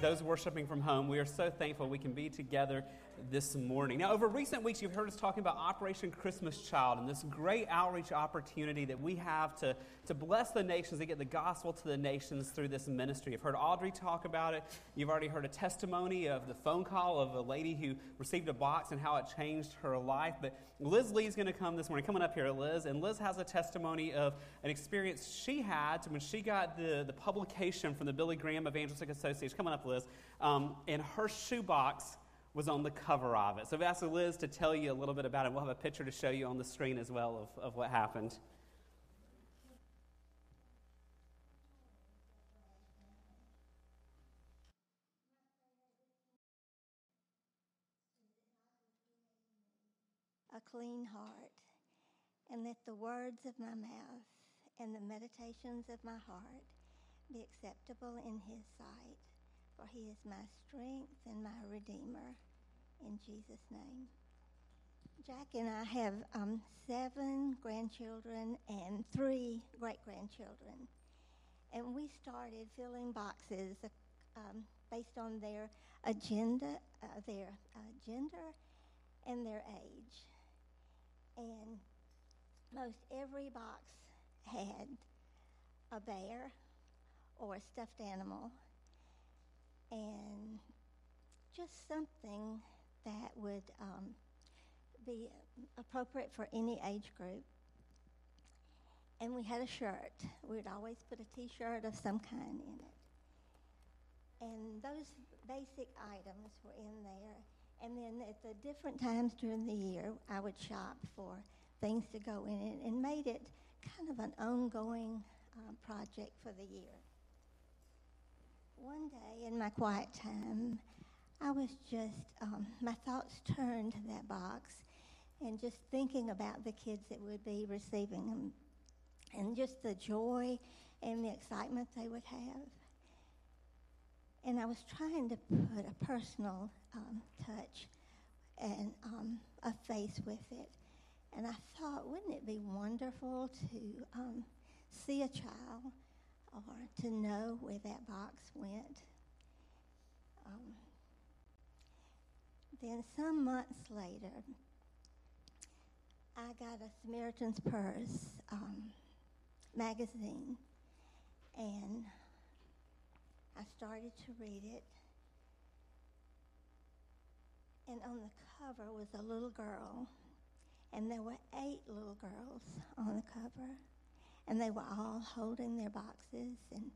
those worshiping from home, we are so thankful we can be together this morning. Now, over recent weeks, you've heard us talking about Operation Christmas Child and this great outreach opportunity that we have to, to bless the nations, to get the gospel to the nations through this ministry. You've heard Audrey talk about it. You've already heard a testimony of the phone call of a lady who received a box and how it changed her life. But Liz Lee is going to come this morning. Coming up here, Liz. And Liz has a testimony of an experience she had when she got the, the publication from the Billy Graham Evangelistic Association. Coming up, Liz. Um, and her shoebox was on the cover of it. So I've asked Liz to tell you a little bit about it. We'll have a picture to show you on the screen as well of, of what happened. A clean heart, and let the words of my mouth and the meditations of my heart be acceptable in his sight, for he is my strength and my redeemer in Jesus' name. Jack and I have um, seven grandchildren and three great grandchildren. And we started filling boxes um, based on their agenda, uh, their uh, gender, and their age. And most every box had a bear or a stuffed animal and just something that would um, be appropriate for any age group. And we had a shirt. We would always put a t shirt of some kind in it. And those basic items were in there. And then at the different times during the year, I would shop for things to go in it and made it kind of an ongoing um, project for the year. One day in my quiet time, I was just, um, my thoughts turned to that box and just thinking about the kids that would be receiving them and just the joy and the excitement they would have. And I was trying to put a personal um, touch and um, a face with it. And I thought, wouldn't it be wonderful to um, see a child or to know where that box went? Then, some months later, I got a Samaritan's Purse um, magazine, and I started to read it. And on the cover was a little girl, and there were eight little girls on the cover, and they were all holding their boxes. And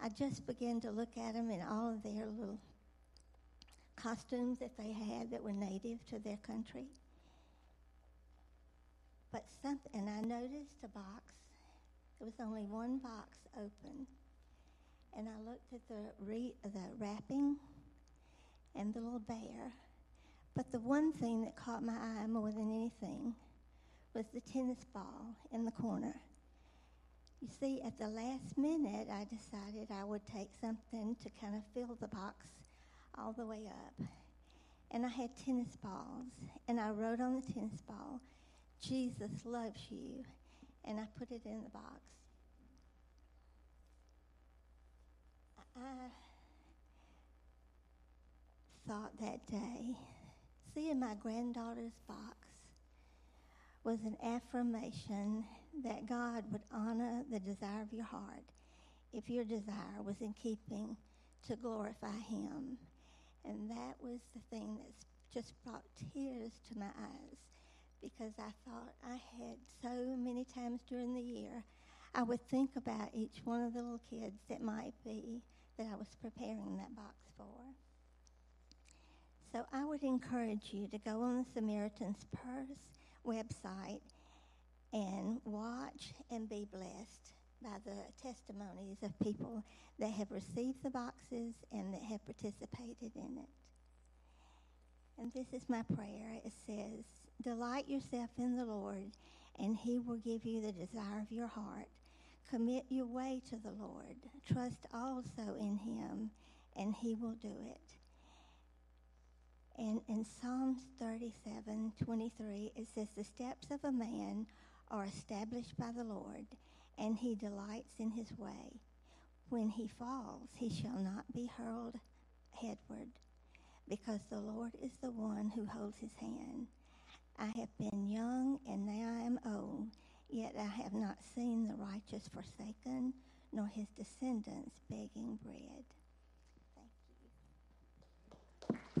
I just began to look at them in all of their little costumes that they had that were native to their country. But something, and I noticed a box. There was only one box open, and I looked at the re- the wrapping and the little bear. But the one thing that caught my eye more than anything was the tennis ball in the corner. You see, at the last minute, I decided I would take something to kind of fill the box all the way up. And I had tennis balls, and I wrote on the tennis ball, Jesus loves you, and I put it in the box. I thought that day, seeing my granddaughter's box was an affirmation that God would honor the desire of your heart if your desire was in keeping to glorify Him. And that was the thing that just brought tears to my eyes because I thought I had so many times during the year, I would think about each one of the little kids that might be that I was preparing that box for. So I would encourage you to go on the Samaritan's Purse website and watch and be blessed by the testimonies of people that have received the boxes and that have participated in it. And this is my prayer. It says, Delight yourself in the Lord, and he will give you the desire of your heart. Commit your way to the Lord. Trust also in him, and he will do it. And in Psalms 37 23, it says, The steps of a man are established by the Lord, and he delights in his way. When he falls, he shall not be hurled headward, because the Lord is the one who holds his hand. I have been young, and now I am old, yet I have not seen the righteous forsaken, nor his descendants begging bread. Thank you.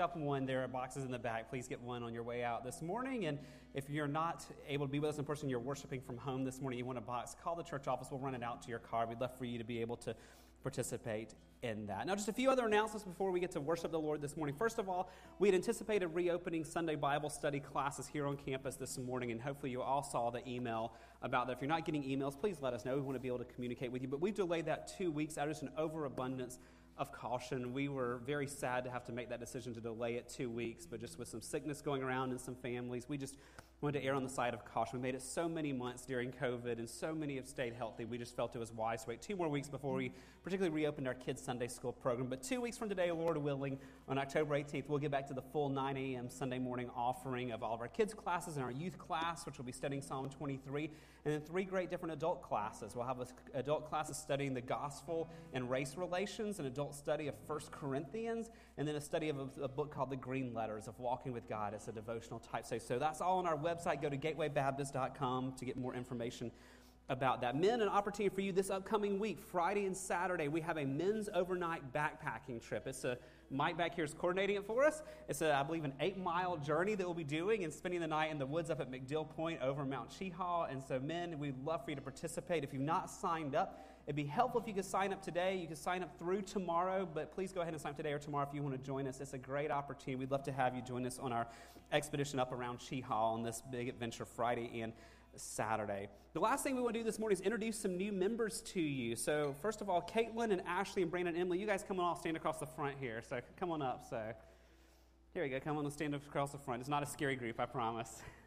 Up one. There are boxes in the back. Please get one on your way out this morning. And if you're not able to be with us in person, you're worshiping from home this morning, you want a box, call the church office. We'll run it out to your car. We'd love for you to be able to participate in that. Now, just a few other announcements before we get to worship the Lord this morning. First of all, we had anticipated reopening Sunday Bible study classes here on campus this morning, and hopefully you all saw the email about that. If you're not getting emails, please let us know. We want to be able to communicate with you. But we've delayed that two weeks out of just an overabundance of caution. We were very sad to have to make that decision to delay it two weeks, but just with some sickness going around in some families, we just wanted to err on the side of caution. We made it so many months during COVID, and so many have stayed healthy. We just felt it was wise to wait two more weeks before we particularly reopened our kids' Sunday school program. But two weeks from today, Lord willing, on October 18th, we'll get back to the full 9 a.m. Sunday morning offering of all of our kids' classes and our youth class, which will be studying Psalm 23, and then three great different adult classes. We'll have adult classes studying the gospel and race relations, an adult study of First Corinthians, and then a study of a, a book called The Green Letters of Walking with God. It's a devotional type. So, so that's all on our website. Go to gatewaybaptist.com to get more information about that. Men, an opportunity for you this upcoming week, Friday and Saturday, we have a men's overnight backpacking trip. It's a Mike back here is coordinating it for us. It's, a, I believe, an eight mile journey that we'll be doing and spending the night in the woods up at McDill Point over Mount Cheaha. And so, men, we'd love for you to participate. If you've not signed up, it'd be helpful if you could sign up today. You could sign up through tomorrow, but please go ahead and sign up today or tomorrow if you want to join us. It's a great opportunity. We'd love to have you join us on our expedition up around Cheaha on this big adventure Friday and Saturday. The last thing we want to do this morning is introduce some new members to you. So, first of all, Caitlin and Ashley and Brandon and Emily, you guys come on off, stand across the front here. So, come on up. So, here we go. Come on and stand across the front. It's not a scary group, I promise.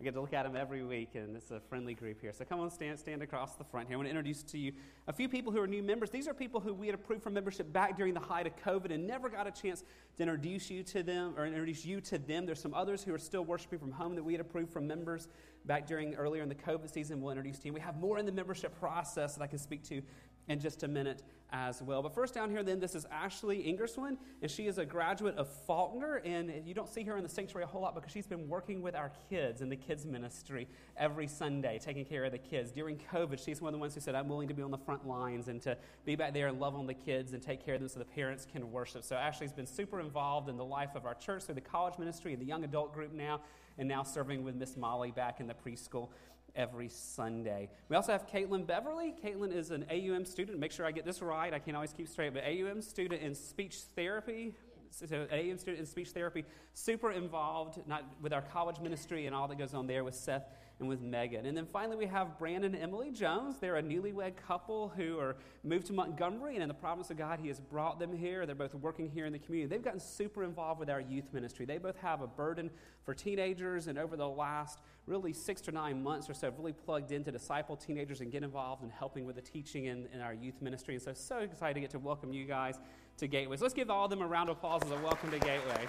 I get to look at them every week, and it's a friendly group here. So come on, stand, stand across the front here. I want to introduce to you a few people who are new members. These are people who we had approved for membership back during the height of COVID and never got a chance to introduce you to them or introduce you to them. There's some others who are still worshiping from home that we had approved from members back during earlier in the COVID season. We'll introduce to you. We have more in the membership process that I can speak to in just a minute as well. But first, down here, then, this is Ashley Ingerswin, and she is a graduate of Faulkner. And you don't see her in the sanctuary a whole lot because she's been working with our kids in the kids' ministry every Sunday, taking care of the kids. During COVID, she's one of the ones who said, I'm willing to be on the front lines and to be back there and love on the kids and take care of them so the parents can worship. So Ashley's been super involved in the life of our church through the college ministry and the young adult group now, and now serving with Miss Molly back in the preschool every Sunday. We also have Caitlin Beverly. Caitlin is an AUM student. Make sure I get this right. I can't always keep straight, but AUM student in speech therapy. So AUM student in speech therapy, super involved not with our college ministry and all that goes on there with Seth and with Megan. And then finally, we have Brandon and Emily Jones. They're a newlywed couple who are moved to Montgomery, and in the providence of God, He has brought them here. They're both working here in the community. They've gotten super involved with our youth ministry. They both have a burden for teenagers, and over the last really six to nine months or so, really plugged in to disciple teenagers and get involved in helping with the teaching in, in our youth ministry. And so, so excited to get to welcome you guys to Gateway. So let's give all of them a round of applause as a welcome to Gateway.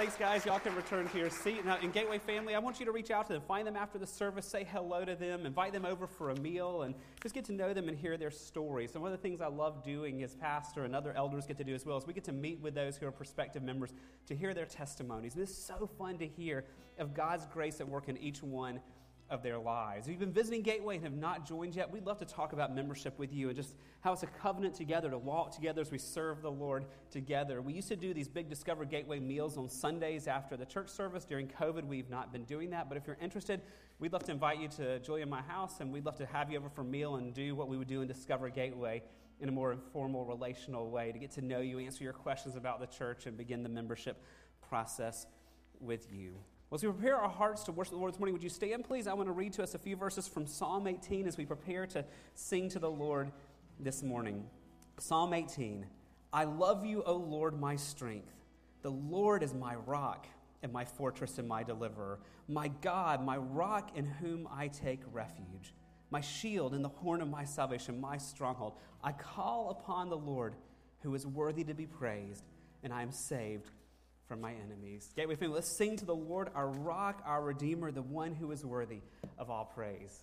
Thanks, guys. Y'all can return to your seat. Now, in Gateway family, I want you to reach out to them, find them after the service, say hello to them, invite them over for a meal, and just get to know them and hear their stories. And one of the things I love doing as pastor and other elders get to do as well is we get to meet with those who are prospective members to hear their testimonies. And it's so fun to hear of God's grace at work in each one of their lives. If you've been visiting Gateway and have not joined yet, we'd love to talk about membership with you and just how it's a covenant together to walk together as we serve the Lord together. We used to do these big Discover Gateway meals on Sundays after the church service. During COVID, we've not been doing that, but if you're interested, we'd love to invite you to Julia and my house, and we'd love to have you over for a meal and do what we would do in Discover Gateway in a more informal, relational way to get to know you, answer your questions about the church, and begin the membership process with you. As we prepare our hearts to worship the Lord this morning, would you stand, please? I want to read to us a few verses from Psalm 18 as we prepare to sing to the Lord this morning. Psalm 18 I love you, O Lord, my strength. The Lord is my rock and my fortress and my deliverer, my God, my rock in whom I take refuge, my shield and the horn of my salvation, my stronghold. I call upon the Lord who is worthy to be praised, and I am saved from my enemies. Gateway family, let's sing to the Lord, our rock, our redeemer, the one who is worthy of all praise.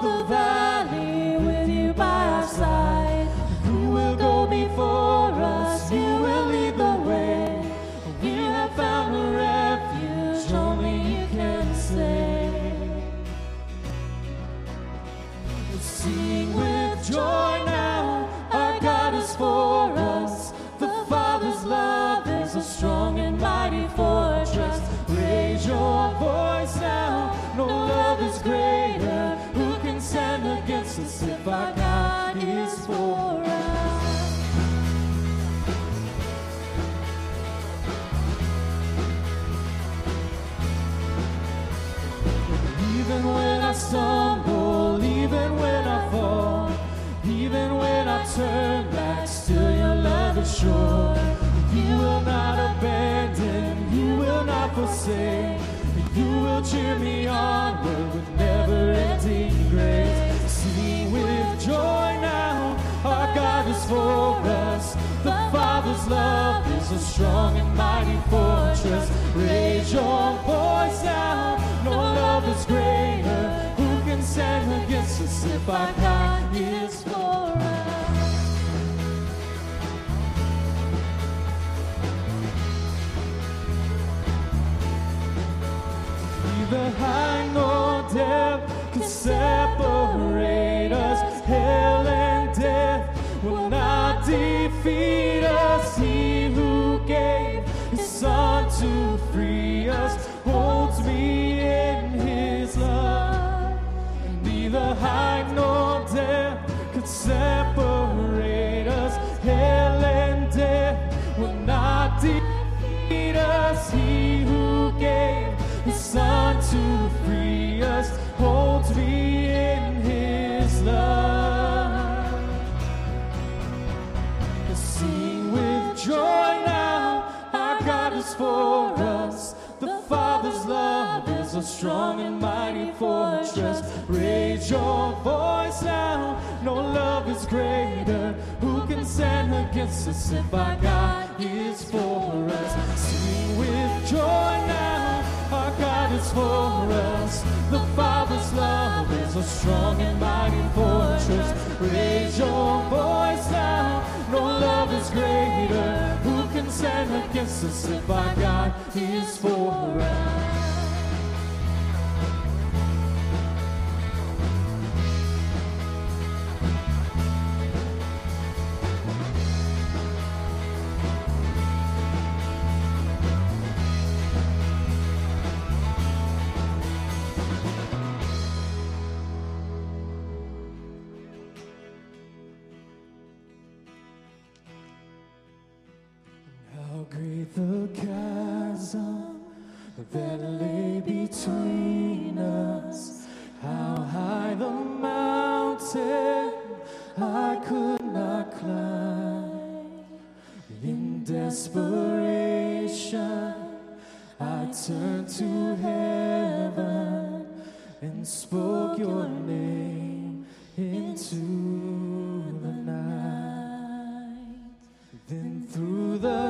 the valley.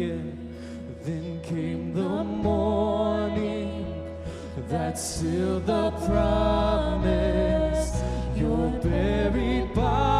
again. Then came the morning that sealed the promise. You're buried by.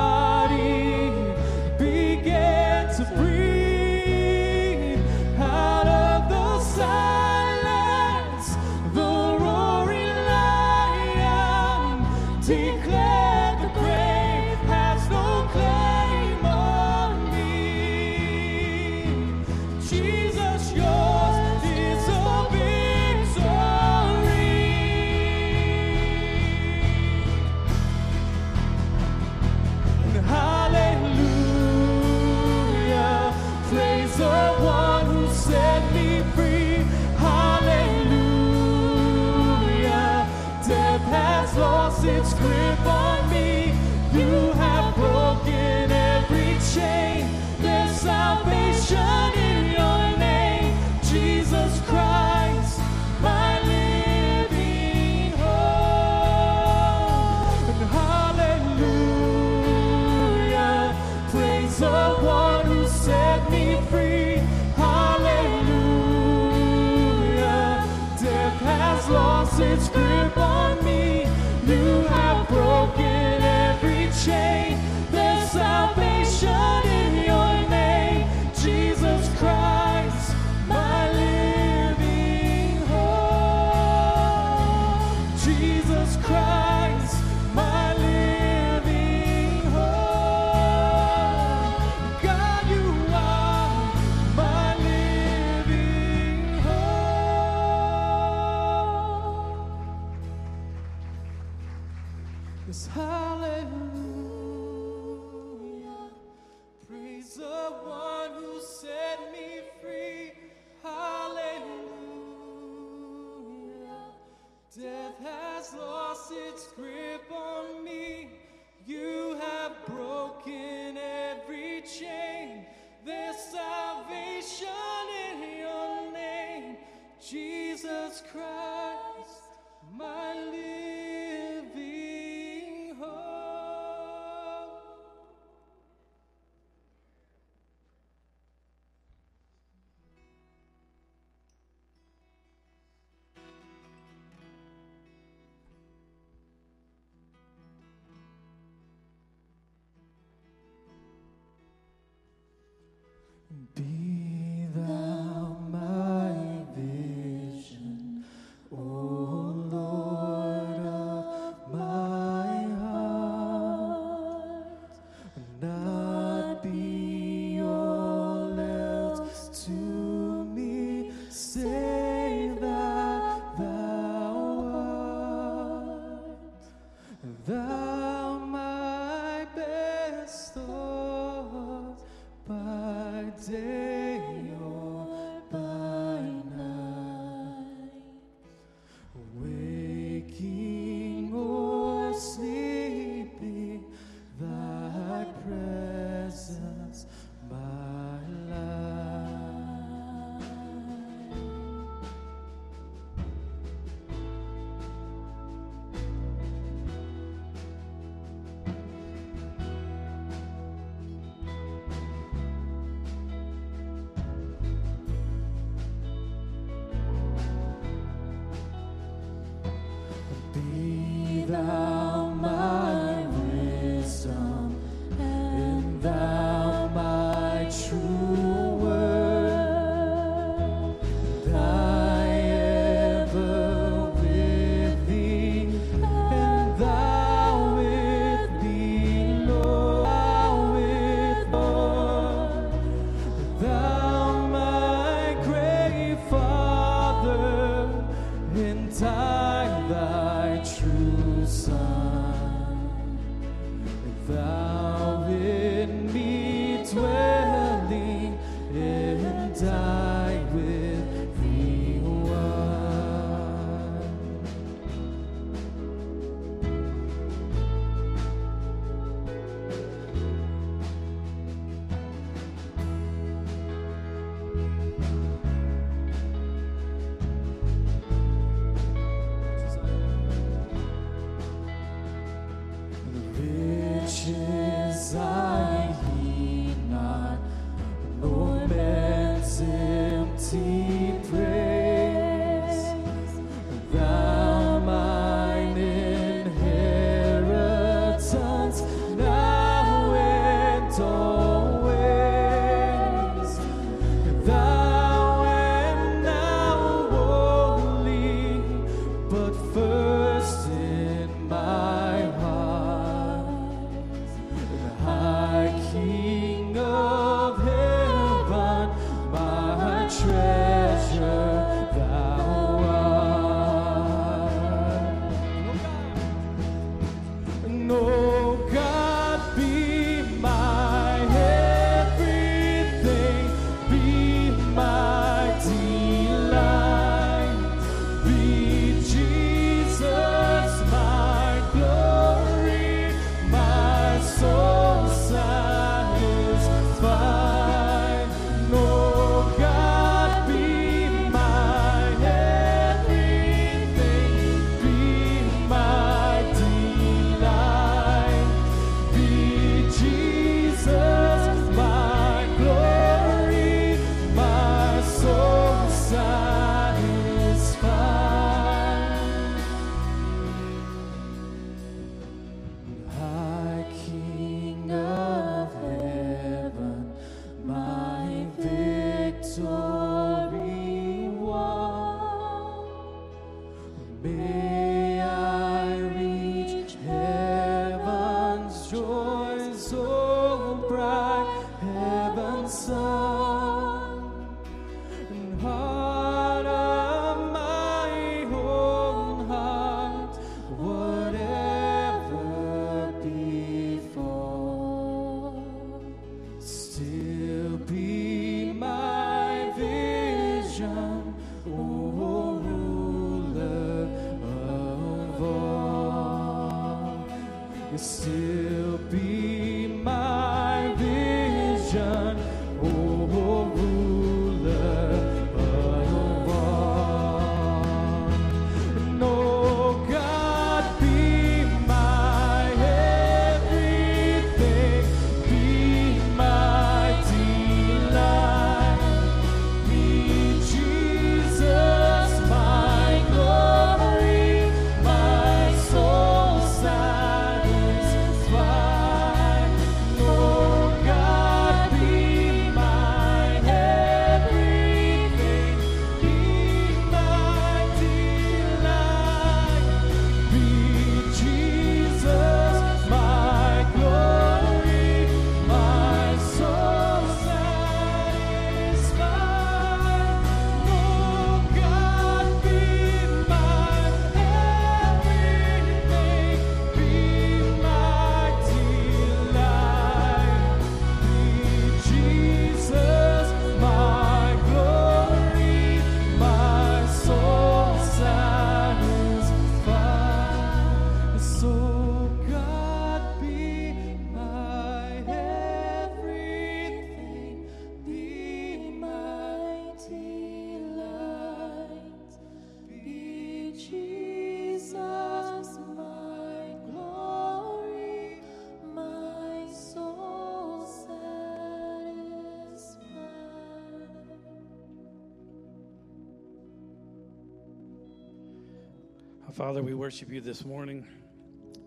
Father, we worship you this morning.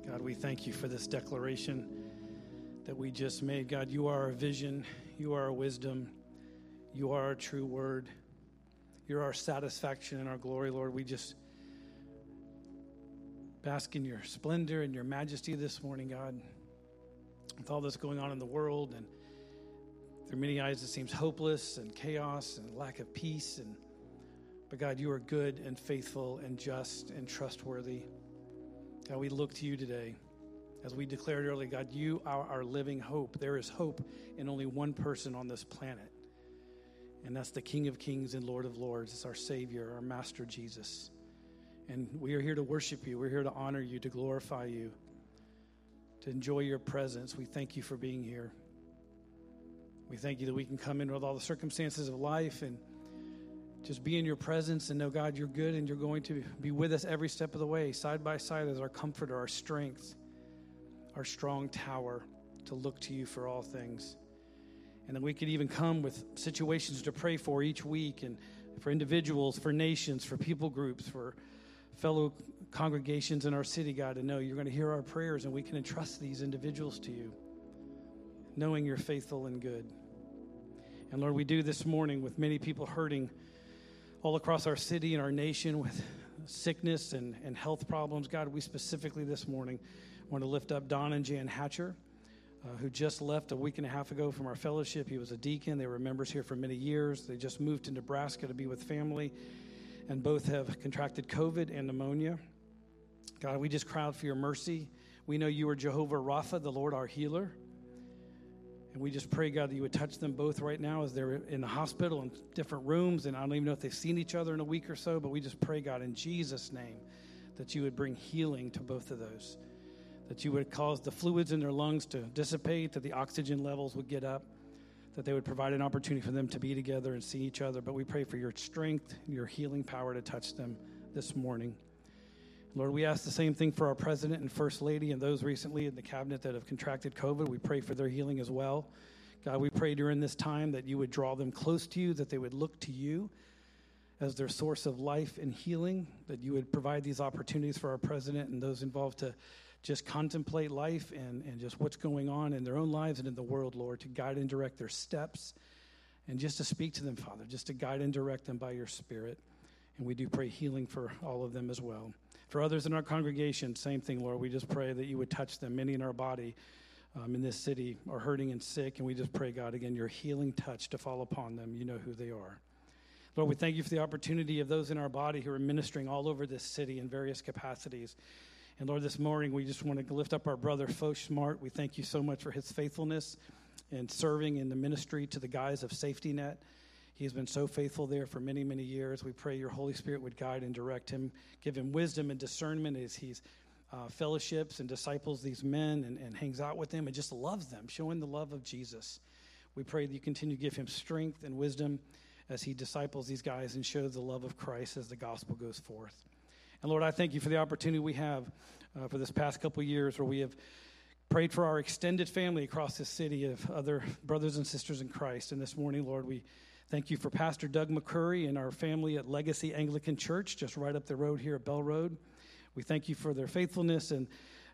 God, we thank you for this declaration that we just made. God, you are our vision, you are our wisdom, you are our true word, you're our satisfaction and our glory, Lord. We just bask in your splendor and your majesty this morning, God. With all this going on in the world and through many eyes it seems hopeless and chaos and lack of peace and but God, you are good and faithful and just and trustworthy. God, we look to you today. As we declared earlier, God, you are our living hope. There is hope in only one person on this planet, and that's the King of Kings and Lord of Lords. It's our Savior, our Master Jesus. And we are here to worship you. We're here to honor you, to glorify you, to enjoy your presence. We thank you for being here. We thank you that we can come in with all the circumstances of life and just be in your presence and know, God, you're good and you're going to be with us every step of the way, side by side as our comforter, our strength, our strong tower to look to you for all things. And then we could even come with situations to pray for each week and for individuals, for nations, for people groups, for fellow congregations in our city, God, to know you're going to hear our prayers and we can entrust these individuals to you, knowing you're faithful and good. And Lord, we do this morning with many people hurting all across our city and our nation with sickness and, and health problems. God, we specifically this morning want to lift up Don and Jan Hatcher, uh, who just left a week and a half ago from our fellowship. He was a deacon. They were members here for many years. They just moved to Nebraska to be with family, and both have contracted COVID and pneumonia. God, we just cry out for your mercy. We know you are Jehovah Rapha, the Lord our healer. And we just pray, God, that you would touch them both right now as they're in the hospital in different rooms. And I don't even know if they've seen each other in a week or so, but we just pray, God, in Jesus' name, that you would bring healing to both of those. That you would cause the fluids in their lungs to dissipate, that the oxygen levels would get up, that they would provide an opportunity for them to be together and see each other. But we pray for your strength, your healing power to touch them this morning. Lord, we ask the same thing for our president and first lady and those recently in the cabinet that have contracted COVID. We pray for their healing as well. God, we pray during this time that you would draw them close to you, that they would look to you as their source of life and healing, that you would provide these opportunities for our president and those involved to just contemplate life and, and just what's going on in their own lives and in the world, Lord, to guide and direct their steps and just to speak to them, Father, just to guide and direct them by your Spirit. And we do pray healing for all of them as well. For others in our congregation, same thing, Lord. We just pray that you would touch them, many in our body um, in this city are hurting and sick, and we just pray, God, again, your healing touch to fall upon them. You know who they are. Lord, we thank you for the opportunity of those in our body who are ministering all over this city in various capacities. And Lord, this morning we just want to lift up our brother Foch Smart. We thank you so much for his faithfulness and serving in the ministry to the guys of Safety Net. He's been so faithful there for many, many years. We pray your Holy Spirit would guide and direct him, give him wisdom and discernment as he's uh, fellowships and disciples these men and, and hangs out with them and just loves them, showing the love of Jesus. We pray that you continue to give him strength and wisdom as he disciples these guys and shows the love of Christ as the gospel goes forth. And Lord, I thank you for the opportunity we have uh, for this past couple years where we have prayed for our extended family across this city of other brothers and sisters in Christ. And this morning, Lord, we thank you for Pastor Doug McCurry and our family at Legacy Anglican Church, just right up the road here at Bell Road. We thank you for their faithfulness and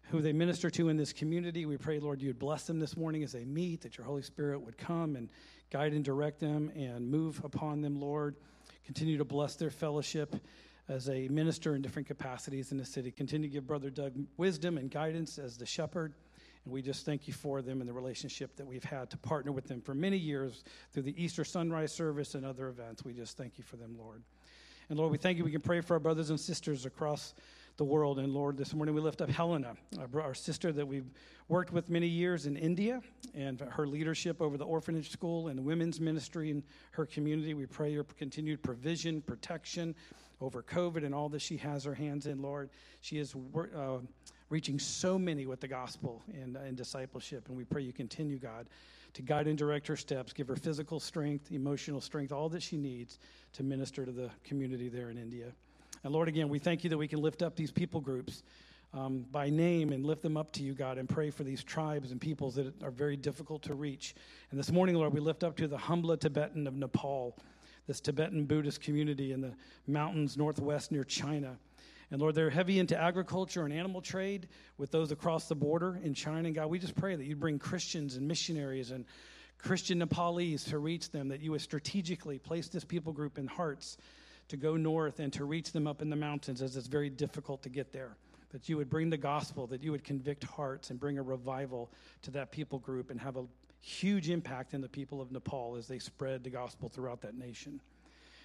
who they minister to in this community. We pray, Lord, you'd bless them this morning as they meet, that your Holy Spirit would come and guide and direct them and move upon them, Lord. Continue to bless their fellowship as a minister in different capacities in the city. Continue to give Brother Doug wisdom and guidance as the shepherd. We just thank you for them and the relationship that we've had to partner with them for many years through the Easter sunrise service and other events. We just thank you for them, Lord. And Lord, we thank you. We can pray for our brothers and sisters across the world. And Lord, this morning we lift up Helena, our sister that we've worked with many years in India, and her leadership over the orphanage school and the women's ministry in her community. We pray your continued provision, protection over COVID and all that she has her hands in, Lord. She is uh, reaching so many with the gospel and, and discipleship, and we pray you continue, God, to guide and direct her steps, give her physical strength, emotional strength, all that she needs to minister to the community there in India. And Lord, again, we thank you that we can lift up these people groups um, by name and lift them up to you, God, and pray for these tribes and peoples that are very difficult to reach. And this morning, Lord, we lift up to the Humla Tibetan of Nepal, this Tibetan Buddhist community in the mountains northwest near China. And Lord, they're heavy into agriculture and animal trade with those across the border in China. And God, we just pray that you'd bring Christians and missionaries and Christian Nepalese to reach them, that you would strategically place this people group in hearts to go north and to reach them up in the mountains as it's very difficult to get there. That you would bring the gospel, that you would convict hearts and bring a revival to that people group and have a huge impact in the people of Nepal as they spread the gospel throughout that nation.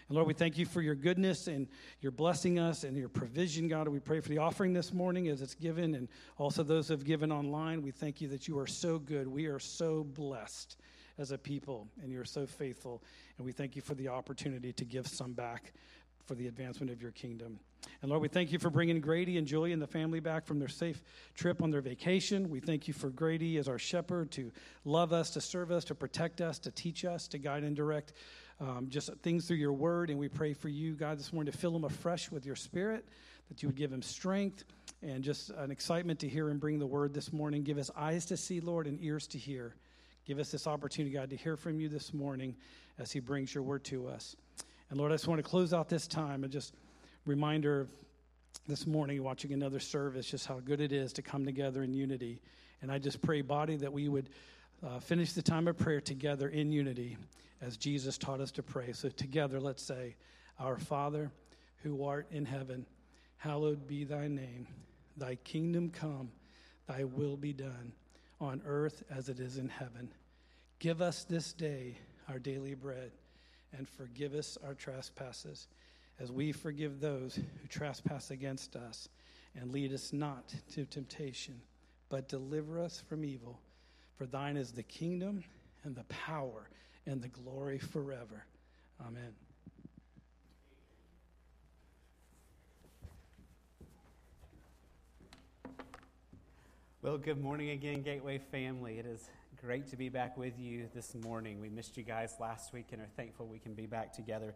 And Lord, we thank you for your goodness and your blessing us and your provision, God. We pray for the offering this morning as it's given and also those who have given online. We thank you that you are so good. We are so blessed as a people, and you're so faithful. And we thank you for the opportunity to give some back for the advancement of your kingdom. And Lord, we thank you for bringing Grady and Julie and the family back from their safe trip on their vacation. We thank you for Grady as our shepherd to love us, to serve us, to protect us, to teach us, to guide and direct um, just things through your word. And we pray for you, God, this morning to fill him afresh with your spirit, that you would give him strength and just an excitement to hear and bring the word this morning. Give us eyes to see, Lord, and ears to hear. Give us this opportunity, God, to hear from you this morning as He brings your word to us. And Lord, I just want to close out this time and just reminder this morning, watching another service, just how good it is to come together in unity. And I just pray, body, that we would uh, finish the time of prayer together in unity as Jesus taught us to pray. So, together, let's say, Our Father, who art in heaven, hallowed be thy name. Thy kingdom come, thy will be done on earth as it is in heaven. Give us this day our daily bread, and forgive us our trespasses, as we forgive those who trespass against us. And lead us not to temptation, but deliver us from evil. For thine is the kingdom, and the power, and the glory forever. Amen. Well, good morning again, Gateway family. It is great to be back with you this morning. We missed you guys last week and are thankful we can be back together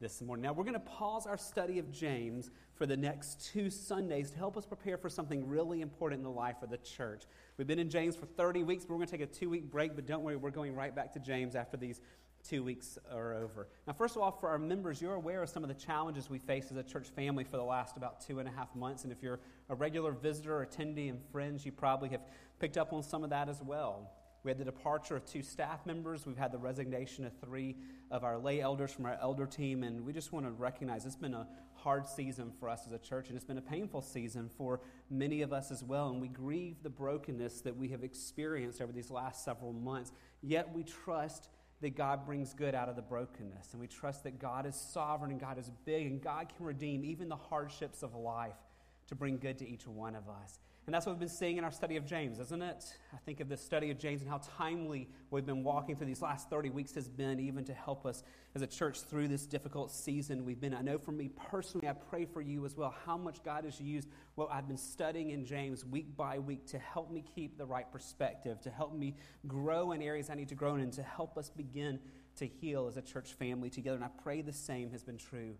this morning. Now, we're going to pause our study of James for the next two Sundays to help us prepare for something really important in the life of the church. We've been in James for 30 weeks, but we're going to take a two week break, but don't worry, we're going right back to James after these two weeks are over. Now, first of all, for our members, you're aware of some of the challenges we face as a church family for the last about two and a half months. And if you're a regular visitor, attendee, and friends, you probably have picked up on some of that as well. We had the departure of two staff members. We've had the resignation of three of our lay elders from our elder team. And we just want to recognize it's been a hard season for us as a church, and it's been a painful season for many of us as well. And we grieve the brokenness that we have experienced over these last several months. Yet we trust that God brings good out of the brokenness. And we trust that God is sovereign and God is big and God can redeem even the hardships of life to bring good to each one of us. And that's what we've been seeing in our study of James, isn't it? I think of the study of James and how timely we've been walking through these last 30 weeks has been, even to help us as a church through this difficult season we've been. I know for me personally, I pray for you as well, how much God has used what I've been studying in James week by week to help me keep the right perspective, to help me grow in areas I need to grow in, and to help us begin to heal as a church family together. And I pray the same has been true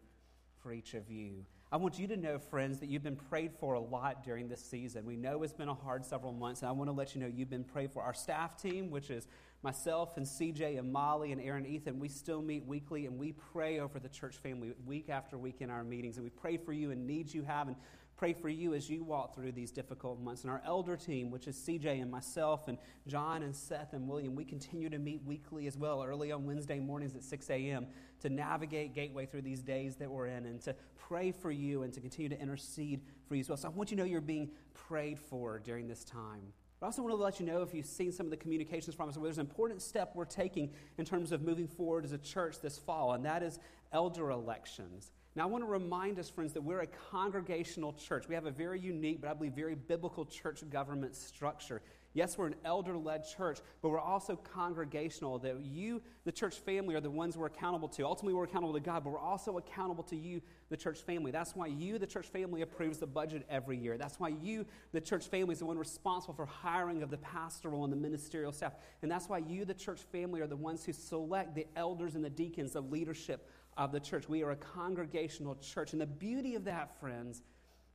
for each of you. I want you to know, friends, that you've been prayed for a lot during this season. We know it's been a hard several months, and I want to let you know you've been prayed for. Our staff team, which is myself and CJ and Molly and Aaron Ethan, we still meet weekly, and we pray over the church family week after week in our meetings. And we pray for you and needs you have. And pray for you as you walk through these difficult months. And our elder team, which is CJ and myself and John and Seth and William, we continue to meet weekly as well, early on Wednesday mornings at 6 a.m., to navigate Gateway through these days that we're in and to pray for you and to continue to intercede for you as well. So I want you to know you're being prayed for during this time. But I also want to let you know if you've seen some of the communications from us, there's an important step we're taking in terms of moving forward as a church this fall, and that is elder elections. Now, I want to remind us, friends, that we're a congregational church. We have a very unique, but I believe very biblical church government structure. Yes, we're an elder led church, but we're also congregational. That you, the church family, are the ones we're accountable to. Ultimately, we're accountable to God, but we're also accountable to you, the church family. That's why you, the church family, approves the budget every year. That's why you, the church family, is the one responsible for hiring of the pastoral and the ministerial staff. And that's why you, the church family, are the ones who select the elders and the deacons of leadership of the church. We are a congregational church. And the beauty of that, friends,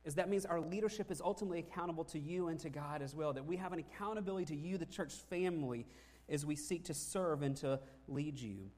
is that means our leadership is ultimately accountable to you and to God as well. That we have an accountability to you, the church family, as we seek to serve and to lead you.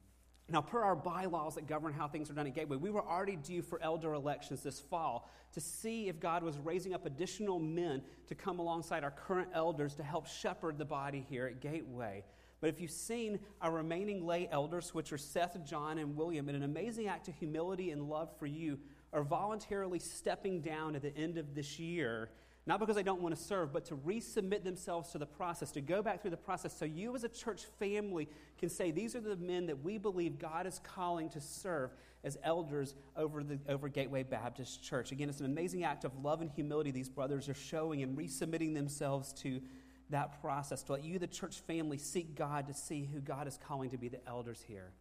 Now, per our bylaws that govern how things are done at Gateway, we were already due for elder elections this fall to see if God was raising up additional men to come alongside our current elders to help shepherd the body here at Gateway. But if you've seen our remaining lay elders, which are Seth, John, and William, in an amazing act of humility and love for you, are voluntarily stepping down at the end of this year, not because they don't want to serve, but to resubmit themselves to the process, to go back through the process so you as a church family can say, These are the men that we believe God is calling to serve as elders over, the, over Gateway Baptist Church. Again, it's an amazing act of love and humility these brothers are showing and resubmitting themselves to that process, to let you, the church family, seek God to see who God is calling to be the elders here.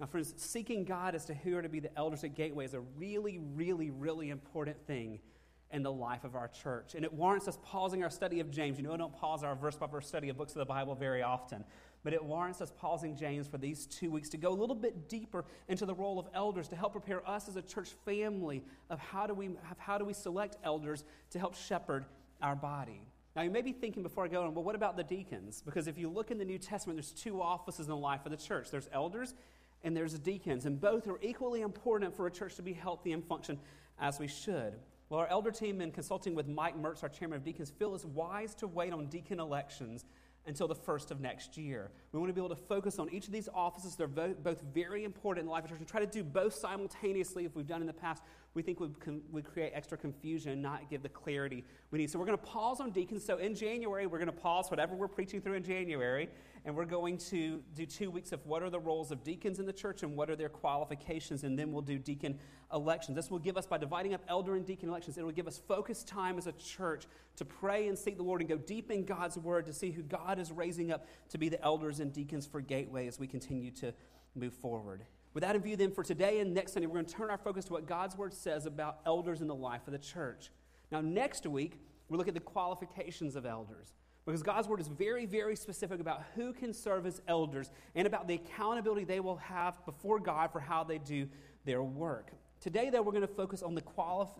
Now, friends, seeking God as to who are to be the elders at Gateway is a really, really, really important thing in the life of our church. And it warrants us pausing our study of James. You know, I don't pause our verse by verse study of books of the Bible very often, but it warrants us pausing James for these two weeks to go a little bit deeper into the role of elders to help prepare us as a church family of how do we, how do we select elders to help shepherd our body. Now, you may be thinking before I go on, well, what about the deacons? Because if you look in the New Testament, there's two offices in the life of the church there's elders and there's deacons, and both are equally important for a church to be healthy and function as we should. Well, our elder team, in consulting with Mike Mertz, our chairman of deacons, feel it's wise to wait on deacon elections until the first of next year. We want to be able to focus on each of these offices. They're both very important in the life of church and try to do both simultaneously if we've done in the past we think we would create extra confusion and not give the clarity we need. So we're going to pause on deacons. So in January, we're going to pause whatever we're preaching through in January, and we're going to do two weeks of what are the roles of deacons in the church and what are their qualifications, and then we'll do deacon elections. This will give us, by dividing up elder and deacon elections, it will give us focused time as a church to pray and seek the Lord and go deep in God's word to see who God is raising up to be the elders and deacons for Gateway as we continue to move forward. With that in view, then, for today and next Sunday, we're going to turn our focus to what God's Word says about elders in the life of the church. Now, next week, we'll look at the qualifications of elders. Because God's Word is very, very specific about who can serve as elders and about the accountability they will have before God for how they do their work. Today, though, we're going to focus on the,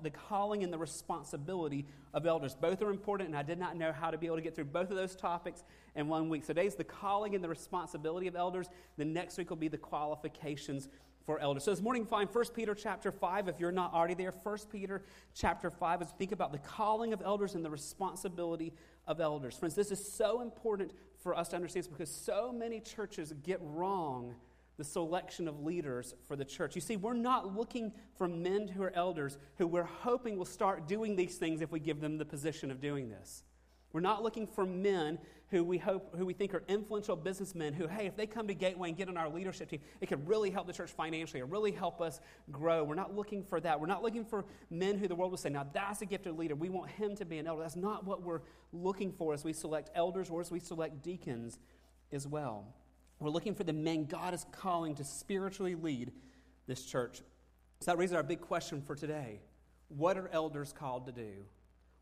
the calling and the responsibility of elders. Both are important, and I did not know how to be able to get through both of those topics in one week. So today's the calling and the responsibility of elders. The next week will be the qualifications for elders. So this morning, find 1 Peter chapter 5. If you're not already there, 1 Peter chapter 5 as think about the calling of elders and the responsibility of elders. Friends, this is so important for us to understand because so many churches get wrong the selection of leaders for the church. You see, we're not looking for men who are elders who we're hoping will start doing these things if we give them the position of doing this. We're not looking for men who we hope who we think are influential businessmen who, hey, if they come to Gateway and get on our leadership team, it could really help the church financially or really help us grow. We're not looking for that. We're not looking for men who the world will say, now that's a gifted leader. We want him to be an elder. That's not what we're looking for as we select elders or as we select deacons as well. We're looking for the men God is calling to spiritually lead this church. So that raises our big question for today. What are elders called to do?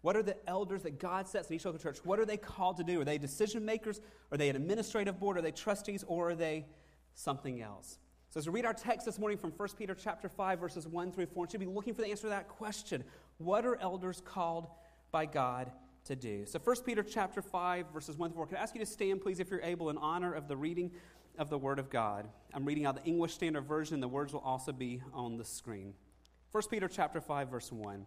What are the elders that God sets in each local church? What are they called to do? Are they decision makers? Are they an administrative board? Are they trustees? Or are they something else? So as we read our text this morning from 1 Peter chapter 5, verses 1 through 4, we should be looking for the answer to that question. What are elders called by God to do? So 1 Peter chapter 5, verses 1 through 4. Can I ask you to stand, please, if you're able, in honor of the reading of the Word of God? I'm reading out the English Standard Version. The words will also be on the screen. 1 Peter chapter 5, verse 1.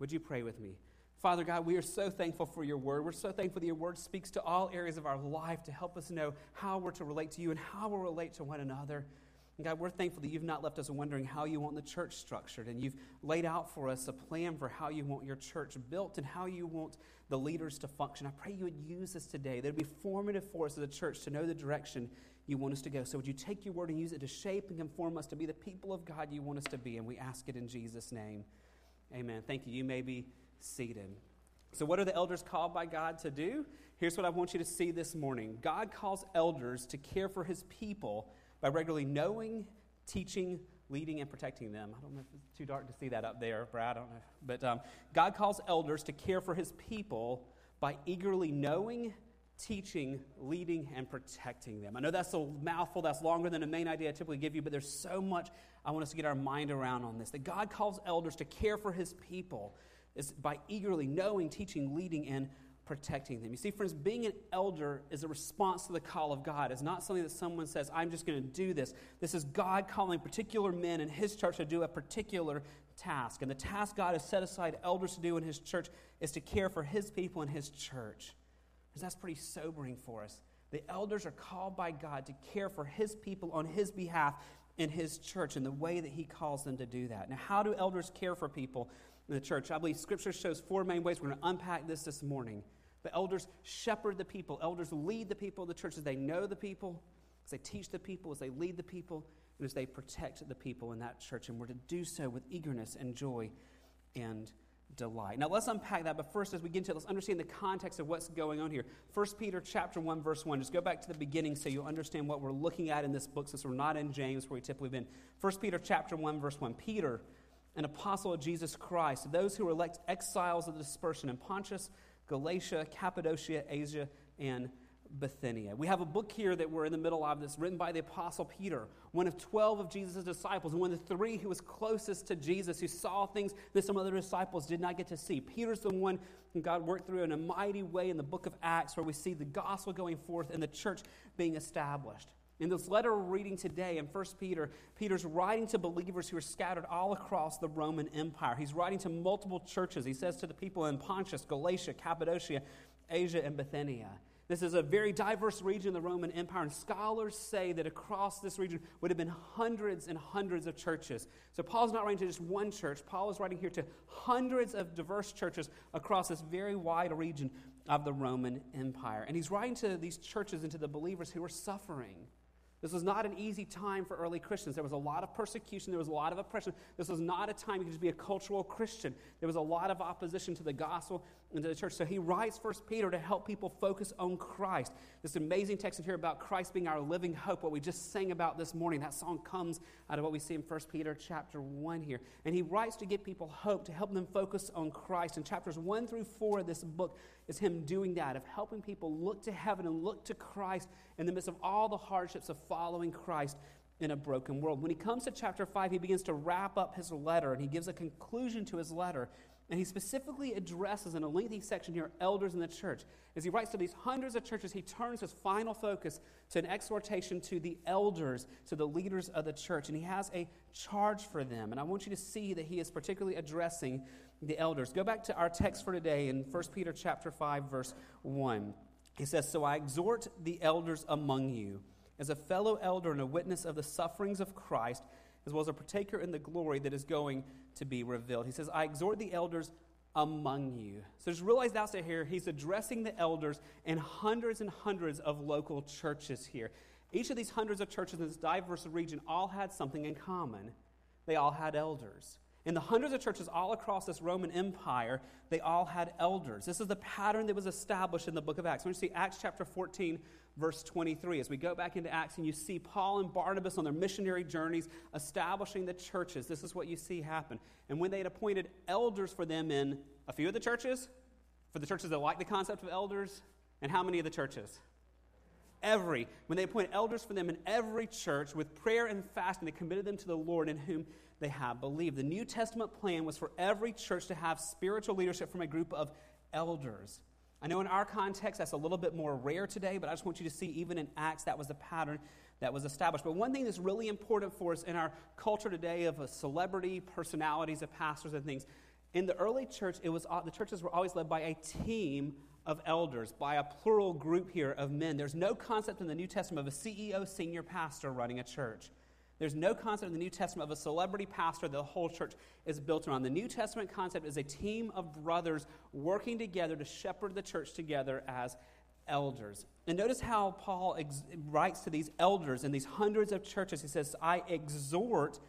Would you pray with me? Father God, we are so thankful for your word. We're so thankful that your word speaks to all areas of our life to help us know how we're to relate to you and how we'll relate to one another. And God, we're thankful that you've not left us wondering how you want the church structured, and you've laid out for us a plan for how you want your church built and how you want the leaders to function. I pray you would use this today, that it would be formative for us as a church to know the direction you want us to go. So, would you take your word and use it to shape and conform us to be the people of God you want us to be? And we ask it in Jesus' name. Amen. Thank you. You may be seated. So, what are the elders called by God to do? Here's what I want you to see this morning God calls elders to care for his people by regularly knowing, teaching, leading, and protecting them. I don't know if it's too dark to see that up there, Brad. I don't know. But um, God calls elders to care for his people by eagerly knowing, teaching, leading, and protecting them. I know that's a mouthful, that's longer than the main idea I typically give you, but there's so much I want us to get our mind around on this. That God calls elders to care for his people is by eagerly knowing, teaching, leading, and protecting them. You see, friends, being an elder is a response to the call of God. It's not something that someone says, I'm just going to do this. This is God calling particular men in his church to do a particular task. And the task God has set aside elders to do in his church is to care for his people in his church. Because that's pretty sobering for us. The elders are called by God to care for his people on his behalf in his church in the way that he calls them to do that. Now, how do elders care for people in the church? I believe Scripture shows four main ways. We're going to unpack this this morning. The elders shepherd the people, elders lead the people of the church as they know the people, as they teach the people, as they lead the people, and as they protect the people in that church. And we're to do so with eagerness and joy and delight. Now let's unpack that, but first as we get into it, let's understand the context of what's going on here. 1 Peter chapter 1, verse 1. Just go back to the beginning so you'll understand what we're looking at in this book, since we're not in James where we typically been. 1 Peter chapter 1, verse 1. Peter, an apostle of Jesus Christ, those who were elect exiles of the dispersion in Pontus, Galatia, Cappadocia, Asia, and Bithynia. We have a book here that we're in the middle of that's written by the Apostle Peter, one of 12 of Jesus' disciples, and one of the three who was closest to Jesus, who saw things that some other disciples did not get to see. Peter's the one God worked through in a mighty way in the book of Acts, where we see the gospel going forth and the church being established. In this letter we're reading today in 1 Peter, Peter's writing to believers who are scattered all across the Roman Empire. He's writing to multiple churches. He says to the people in Pontus, Galatia, Cappadocia, Asia, and Bithynia. This is a very diverse region of the Roman Empire, and scholars say that across this region would have been hundreds and hundreds of churches. So Paul's not writing to just one church, Paul is writing here to hundreds of diverse churches across this very wide region of the Roman Empire. And he's writing to these churches and to the believers who are suffering. This was not an easy time for early Christians. There was a lot of persecution, there was a lot of oppression. This was not a time you could just be a cultural Christian. There was a lot of opposition to the gospel into the church. So he writes First Peter to help people focus on Christ. This amazing text in here about Christ being our living hope, what we just sang about this morning. That song comes out of what we see in First Peter chapter 1 here. And he writes to give people hope, to help them focus on Christ. And chapters 1 through 4 of this book is him doing that, of helping people look to heaven and look to Christ in the midst of all the hardships of following Christ in a broken world. When he comes to chapter 5, he begins to wrap up his letter and he gives a conclusion to his letter. And he specifically addresses in a lengthy section here elders in the church. As he writes to these hundreds of churches, he turns his final focus to an exhortation to the elders, to the leaders of the church. And he has a charge for them. And I want you to see that he is particularly addressing the elders. Go back to our text for today in 1 Peter chapter 5, verse 1. He says, So I exhort the elders among you, as a fellow elder and a witness of the sufferings of Christ as well as a partaker in the glory that is going to be revealed. He says, I exhort the elders among you. So just realize that's it here. He's addressing the elders in hundreds and hundreds of local churches here. Each of these hundreds of churches in this diverse region all had something in common. They all had elders. In the hundreds of churches all across this Roman Empire, they all had elders. This is the pattern that was established in the book of Acts. When you see Acts chapter 14, verse 23. As we go back into Acts and you see Paul and Barnabas on their missionary journeys establishing the churches, this is what you see happen. And when they had appointed elders for them in a few of the churches, for the churches that like the concept of elders, and how many of the churches? Every. When they appointed elders for them in every church with prayer and fasting, they committed them to the Lord in whom they have believed. The New Testament plan was for every church to have spiritual leadership from a group of elders. I know in our context that's a little bit more rare today, but I just want you to see even in Acts that was the pattern that was established. But one thing that's really important for us in our culture today of celebrity personalities of pastors and things, in the early church, it was the churches were always led by a team of elders, by a plural group here of men. There's no concept in the New Testament of a CEO, senior pastor running a church. There's no concept in the New Testament of a celebrity pastor that the whole church is built around. The New Testament concept is a team of brothers working together to shepherd the church together as elders. And notice how Paul ex- writes to these elders in these hundreds of churches. He says, I exhort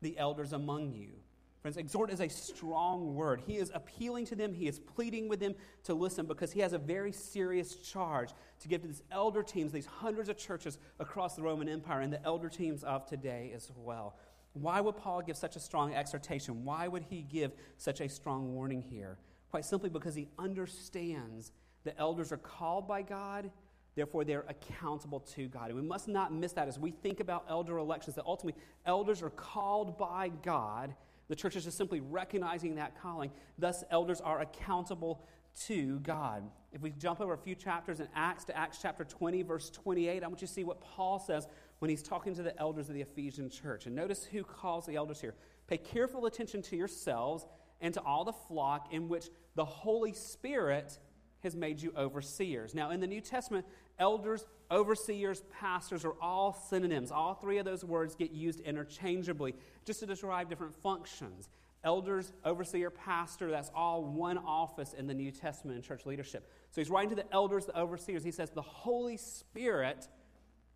the elders among you. Friends, exhort is a strong word. He is appealing to them, he is pleading with them to listen because he has a very serious charge to give to these elder teams, these hundreds of churches across the Roman Empire, and the elder teams of today as well. Why would Paul give such a strong exhortation? Why would he give such a strong warning here? Quite simply because he understands the elders are called by God, therefore they're accountable to God. And we must not miss that as we think about elder elections, that ultimately elders are called by God the church is just simply recognizing that calling. Thus, elders are accountable to God. If we jump over a few chapters in Acts to Acts chapter 20, verse 28, I want you to see what Paul says when he's talking to the elders of the Ephesian church. And notice who calls the elders here. Pay careful attention to yourselves and to all the flock in which the Holy Spirit has made you overseers. Now, in the New Testament, elders, overseers, pastors are all synonyms. All three of those words get used interchangeably just to describe different functions. Elders, overseer, pastor, that's all one office in the New Testament in church leadership. So he's writing to the elders, the overseers. He says, The Holy Spirit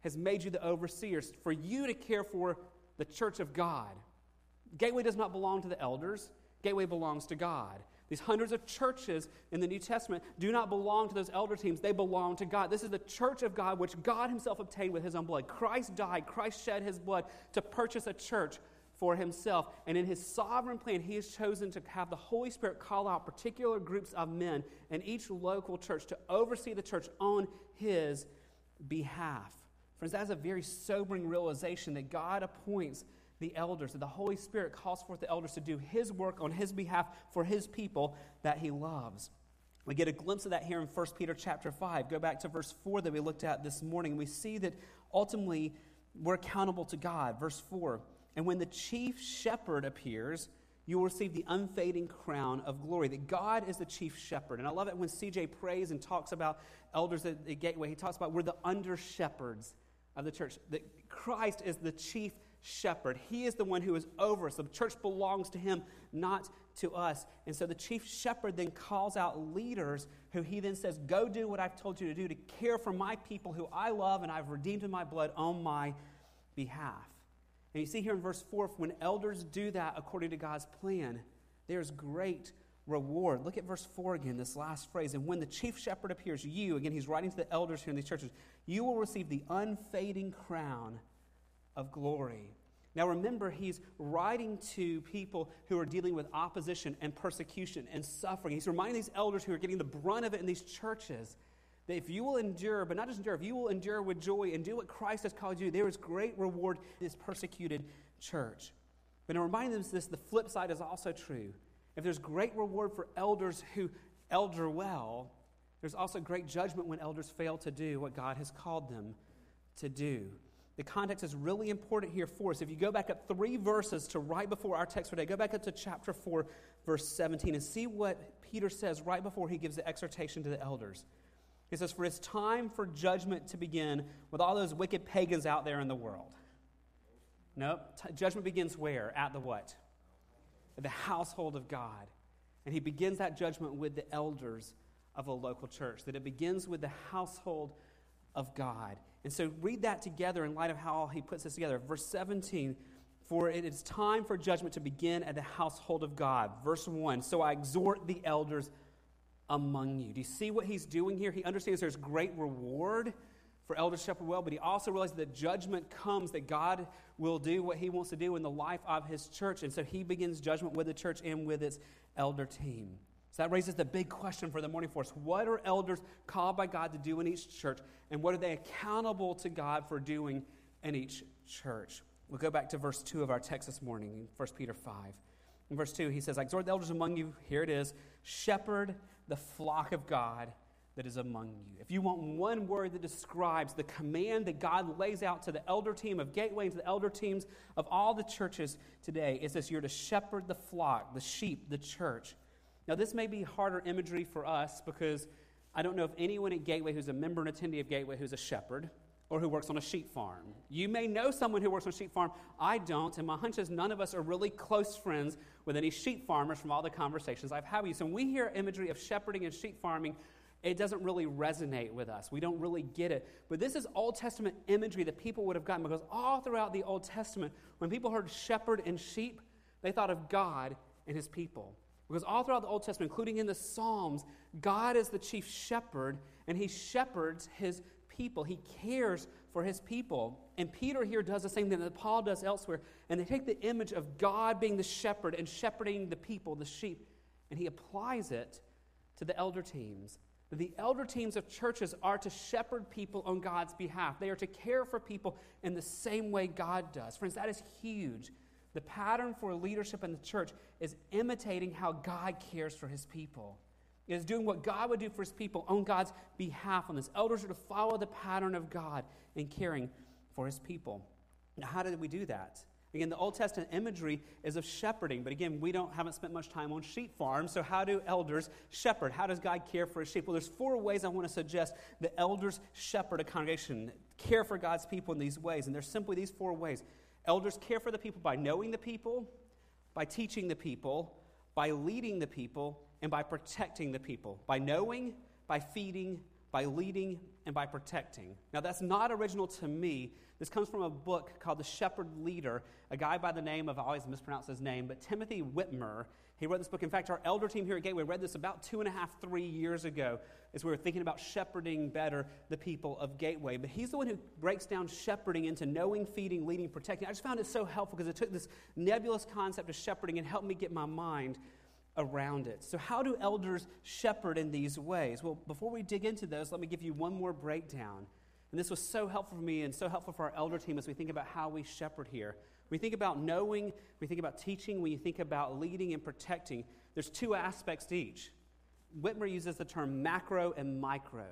has made you the overseers for you to care for the church of God. Gateway does not belong to the elders, Gateway belongs to God. These hundreds of churches in the New Testament do not belong to those elder teams. They belong to God. This is the church of God, which God Himself obtained with His own blood. Christ died, Christ shed His blood to purchase a church for Himself. And in His sovereign plan, He has chosen to have the Holy Spirit call out particular groups of men in each local church to oversee the church on His behalf. Friends, that is a very sobering realization that God appoints the elders, that the Holy Spirit calls forth the elders to do His work on His behalf for His people that He loves. We get a glimpse of that here in 1 Peter chapter 5. Go back to verse 4 that we looked at this morning, we see that ultimately we're accountable to God. Verse 4 And when the chief shepherd appears, you will receive the unfading crown of glory. That God is the chief shepherd. And I love it when CJ prays and talks about elders at the gateway. He talks about we're the under shepherds of the church. That Christ is the chief shepherd. He is the one who is over us. The church belongs to him, not to us. And so the chief shepherd then calls out leaders who he then says, Go do what I've told you to do to care for my people who I love and I've redeemed in my blood on my behalf. And you see here in verse 4 when elders do that according to God's plan, there's great reward. Look at verse 4 again, this last phrase. And when the chief shepherd appears, you, again, he's writing to the elders here in these churches, you will receive the unfading crown of glory. Now remember, he's writing to people who are dealing with opposition and persecution and suffering. He's reminding these elders who are getting the brunt of it in these churches that if you will endure, but not just endure, if you will endure with joy and do what Christ has called you, there is great reward in this persecuted church. But in reminding them this, the flip side is also true. If there's great reward for elders who elder well, there's also great judgment when elders fail to do what God has called them to do. The context is really important here for us. If you go back up three verses to right before our text today, go back up to chapter 4, verse 17, and see what Peter says right before he gives the exhortation to the elders. He says, For it's time for judgment to begin with all those wicked pagans out there in the world. Nope. T- judgment begins where? At the what? At the household of God. And he begins that judgment with the elders of a local church, that it begins with the household of God. And so read that together in light of how he puts this together. Verse 17, for it is time for judgment to begin at the household of God. Verse 1, so I exhort the elders among you. Do you see what he's doing here? He understands there's great reward for elders shepherd well, but he also realizes that judgment comes, that God will do what he wants to do in the life of his church. And so he begins judgment with the church and with its elder team. So that raises the big question for the morning for us. What are elders called by God to do in each church? And what are they accountable to God for doing in each church? We'll go back to verse 2 of our text this morning, 1 Peter 5. In verse 2, he says, I exhort the elders among you, here it is, shepherd the flock of God that is among you. If you want one word that describes the command that God lays out to the elder team of Gateway and to the elder teams of all the churches today, it's this you're to shepherd the flock, the sheep, the church. Now, this may be harder imagery for us because I don't know if anyone at Gateway who's a member and attendee of Gateway who's a shepherd or who works on a sheep farm. You may know someone who works on a sheep farm. I don't, and my hunch is none of us are really close friends with any sheep farmers from all the conversations I've had with you. So when we hear imagery of shepherding and sheep farming, it doesn't really resonate with us. We don't really get it. But this is Old Testament imagery that people would have gotten because all throughout the Old Testament, when people heard shepherd and sheep, they thought of God and his people. Because all throughout the Old Testament, including in the Psalms, God is the chief shepherd and he shepherds his people. He cares for his people. And Peter here does the same thing that Paul does elsewhere. And they take the image of God being the shepherd and shepherding the people, the sheep, and he applies it to the elder teams. The elder teams of churches are to shepherd people on God's behalf. They are to care for people in the same way God does. Friends, that is huge. The pattern for leadership in the church is imitating how God cares for his people. It is doing what God would do for his people on God's behalf on this. Elders are to follow the pattern of God in caring for his people. Now, how did we do that? Again, the Old Testament imagery is of shepherding, but again, we don't haven't spent much time on sheep farms. So, how do elders shepherd? How does God care for his sheep? Well, there's four ways I want to suggest the elders shepherd a congregation, care for God's people in these ways, and there's simply these four ways. Elders care for the people by knowing the people, by teaching the people, by leading the people, and by protecting the people. By knowing, by feeding, by leading, and by protecting. Now, that's not original to me. This comes from a book called The Shepherd Leader, a guy by the name of, I always mispronounce his name, but Timothy Witmer. He wrote this book. In fact, our elder team here at Gateway read this about two and a half, three years ago as we were thinking about shepherding better the people of Gateway. But he's the one who breaks down shepherding into knowing, feeding, leading, protecting. I just found it so helpful because it took this nebulous concept of shepherding and helped me get my mind around it. So, how do elders shepherd in these ways? Well, before we dig into those, let me give you one more breakdown. And this was so helpful for me and so helpful for our elder team as we think about how we shepherd here. We think about knowing, we think about teaching, when you think about leading and protecting, there's two aspects to each. Witmer uses the term macro and micro.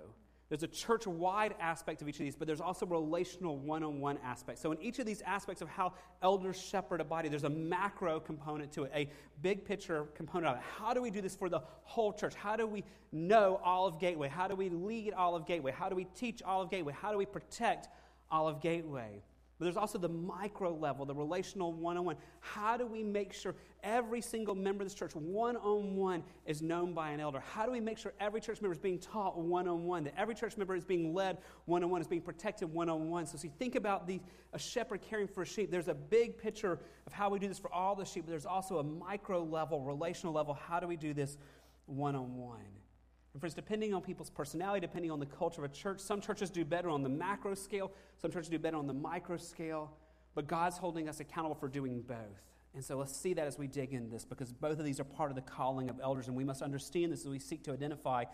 There's a church wide aspect of each of these, but there's also relational one on one aspect. So, in each of these aspects of how elders shepherd a body, there's a macro component to it, a big picture component of it. How do we do this for the whole church? How do we know Olive Gateway? How do we lead Olive Gateway? How do we teach Olive Gateway? How do we protect Olive Gateway? But there's also the micro level, the relational one on one. How do we make sure every single member of this church, one on one, is known by an elder? How do we make sure every church member is being taught one on one, that every church member is being led one on one, is being protected one on one? So, see, think about the, a shepherd caring for a sheep, there's a big picture of how we do this for all the sheep, but there's also a micro level, relational level. How do we do this one on one? And friends, depending on people's personality, depending on the culture of a church, some churches do better on the macro scale, some churches do better on the micro scale, but God's holding us accountable for doing both. And so let's see that as we dig in this, because both of these are part of the calling of elders, and we must understand this as we seek to identify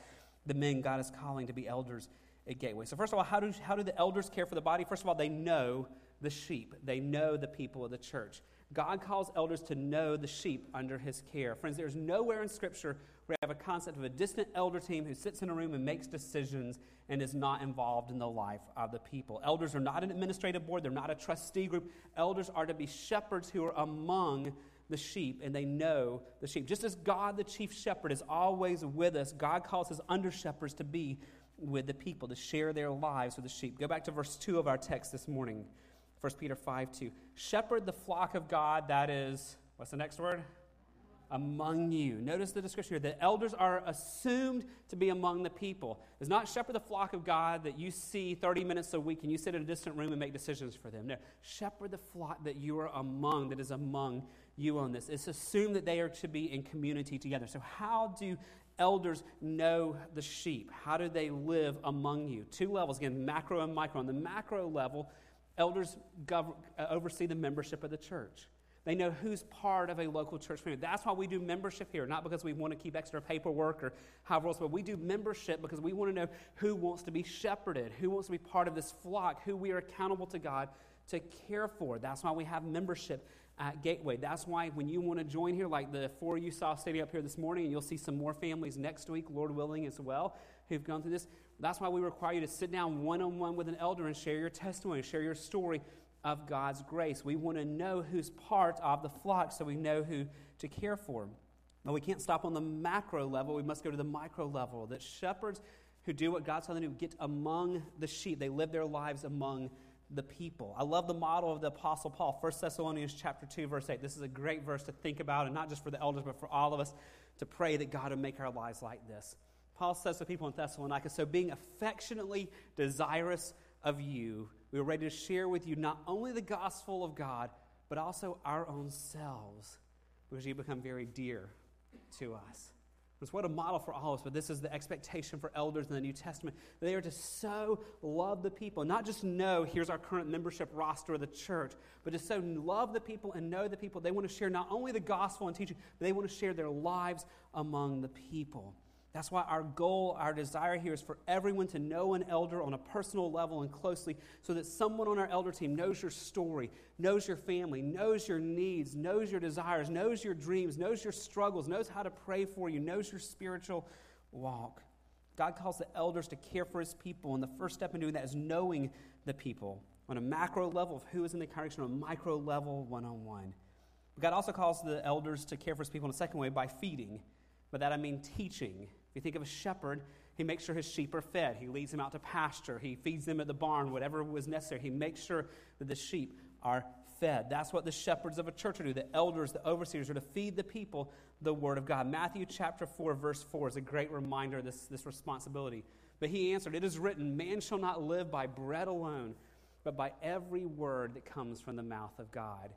the men God is calling to be elders at Gateway. So, first of all, how do, how do the elders care for the body? First of all, they know the sheep, they know the people of the church. God calls elders to know the sheep under his care. Friends, there's nowhere in Scripture we have a concept of a distant elder team who sits in a room and makes decisions and is not involved in the life of the people. Elders are not an administrative board, they're not a trustee group. Elders are to be shepherds who are among the sheep and they know the sheep. Just as God, the chief shepherd, is always with us, God calls his under shepherds to be with the people, to share their lives with the sheep. Go back to verse 2 of our text this morning, 1 Peter 5 2. Shepherd the flock of God, that is, what's the next word? Among you. Notice the description here. The elders are assumed to be among the people. It's not shepherd the flock of God that you see 30 minutes a week and you sit in a distant room and make decisions for them. No, shepherd the flock that you are among, that is among you on this. It's assumed that they are to be in community together. So, how do elders know the sheep? How do they live among you? Two levels, again, macro and micro. On the macro level, elders gov- oversee the membership of the church. They know who's part of a local church family. That's why we do membership here, not because we want to keep extra paperwork or however else, but we do membership because we want to know who wants to be shepherded, who wants to be part of this flock, who we are accountable to God to care for. That's why we have membership at Gateway. That's why when you want to join here, like the four you saw standing up here this morning, and you'll see some more families next week, Lord willing, as well, who've gone through this. That's why we require you to sit down one on one with an elder and share your testimony, share your story of God's grace. We want to know who's part of the flock so we know who to care for. But we can't stop on the macro level. We must go to the micro level. That shepherds who do what God's telling them to get among the sheep, they live their lives among the people. I love the model of the Apostle Paul, 1 Thessalonians chapter 2, verse 8. This is a great verse to think about, and not just for the elders, but for all of us to pray that God would make our lives like this. Paul says to people in Thessalonica, so being affectionately desirous of you, we are ready to share with you not only the gospel of God, but also our own selves, because you become very dear to us. It's what a model for all of us, but this is the expectation for elders in the New Testament. They are to so love the people, not just know, here's our current membership roster of the church, but to so love the people and know the people. They want to share not only the gospel and teaching, but they want to share their lives among the people. That's why our goal, our desire here is for everyone to know an elder on a personal level and closely so that someone on our elder team knows your story, knows your family, knows your needs, knows your desires, knows your dreams, knows your struggles, knows how to pray for you, knows your spiritual walk. God calls the elders to care for his people, and the first step in doing that is knowing the people on a macro level of who is in the congregation, on a micro level, one on one. God also calls the elders to care for his people in a second way by feeding. By that I mean teaching you think of a shepherd, he makes sure his sheep are fed. He leads them out to pasture. He feeds them at the barn, whatever was necessary. He makes sure that the sheep are fed. That's what the shepherds of a church are to do. The elders, the overseers are to feed the people the word of God. Matthew chapter 4, verse 4 is a great reminder of this, this responsibility. But he answered, It is written, Man shall not live by bread alone, but by every word that comes from the mouth of God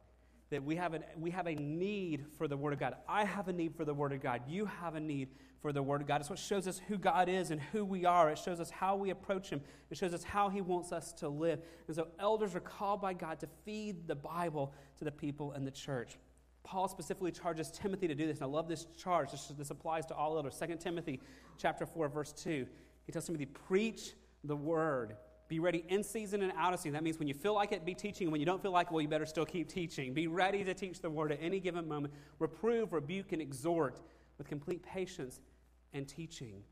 that we have, an, we have a need for the Word of God. I have a need for the Word of God. You have a need for the Word of God. It's what shows us who God is and who we are. It shows us how we approach Him. It shows us how He wants us to live. And so, elders are called by God to feed the Bible to the people in the church. Paul specifically charges Timothy to do this, and I love this charge. This, this applies to all elders. 2 Timothy chapter 4, verse 2. He tells Timothy, preach the word. Be ready in season and out of season. That means when you feel like it, be teaching. And when you don't feel like it, well, you better still keep teaching. Be ready to teach the word at any given moment. Reprove, rebuke, and exhort with complete patience and teaching.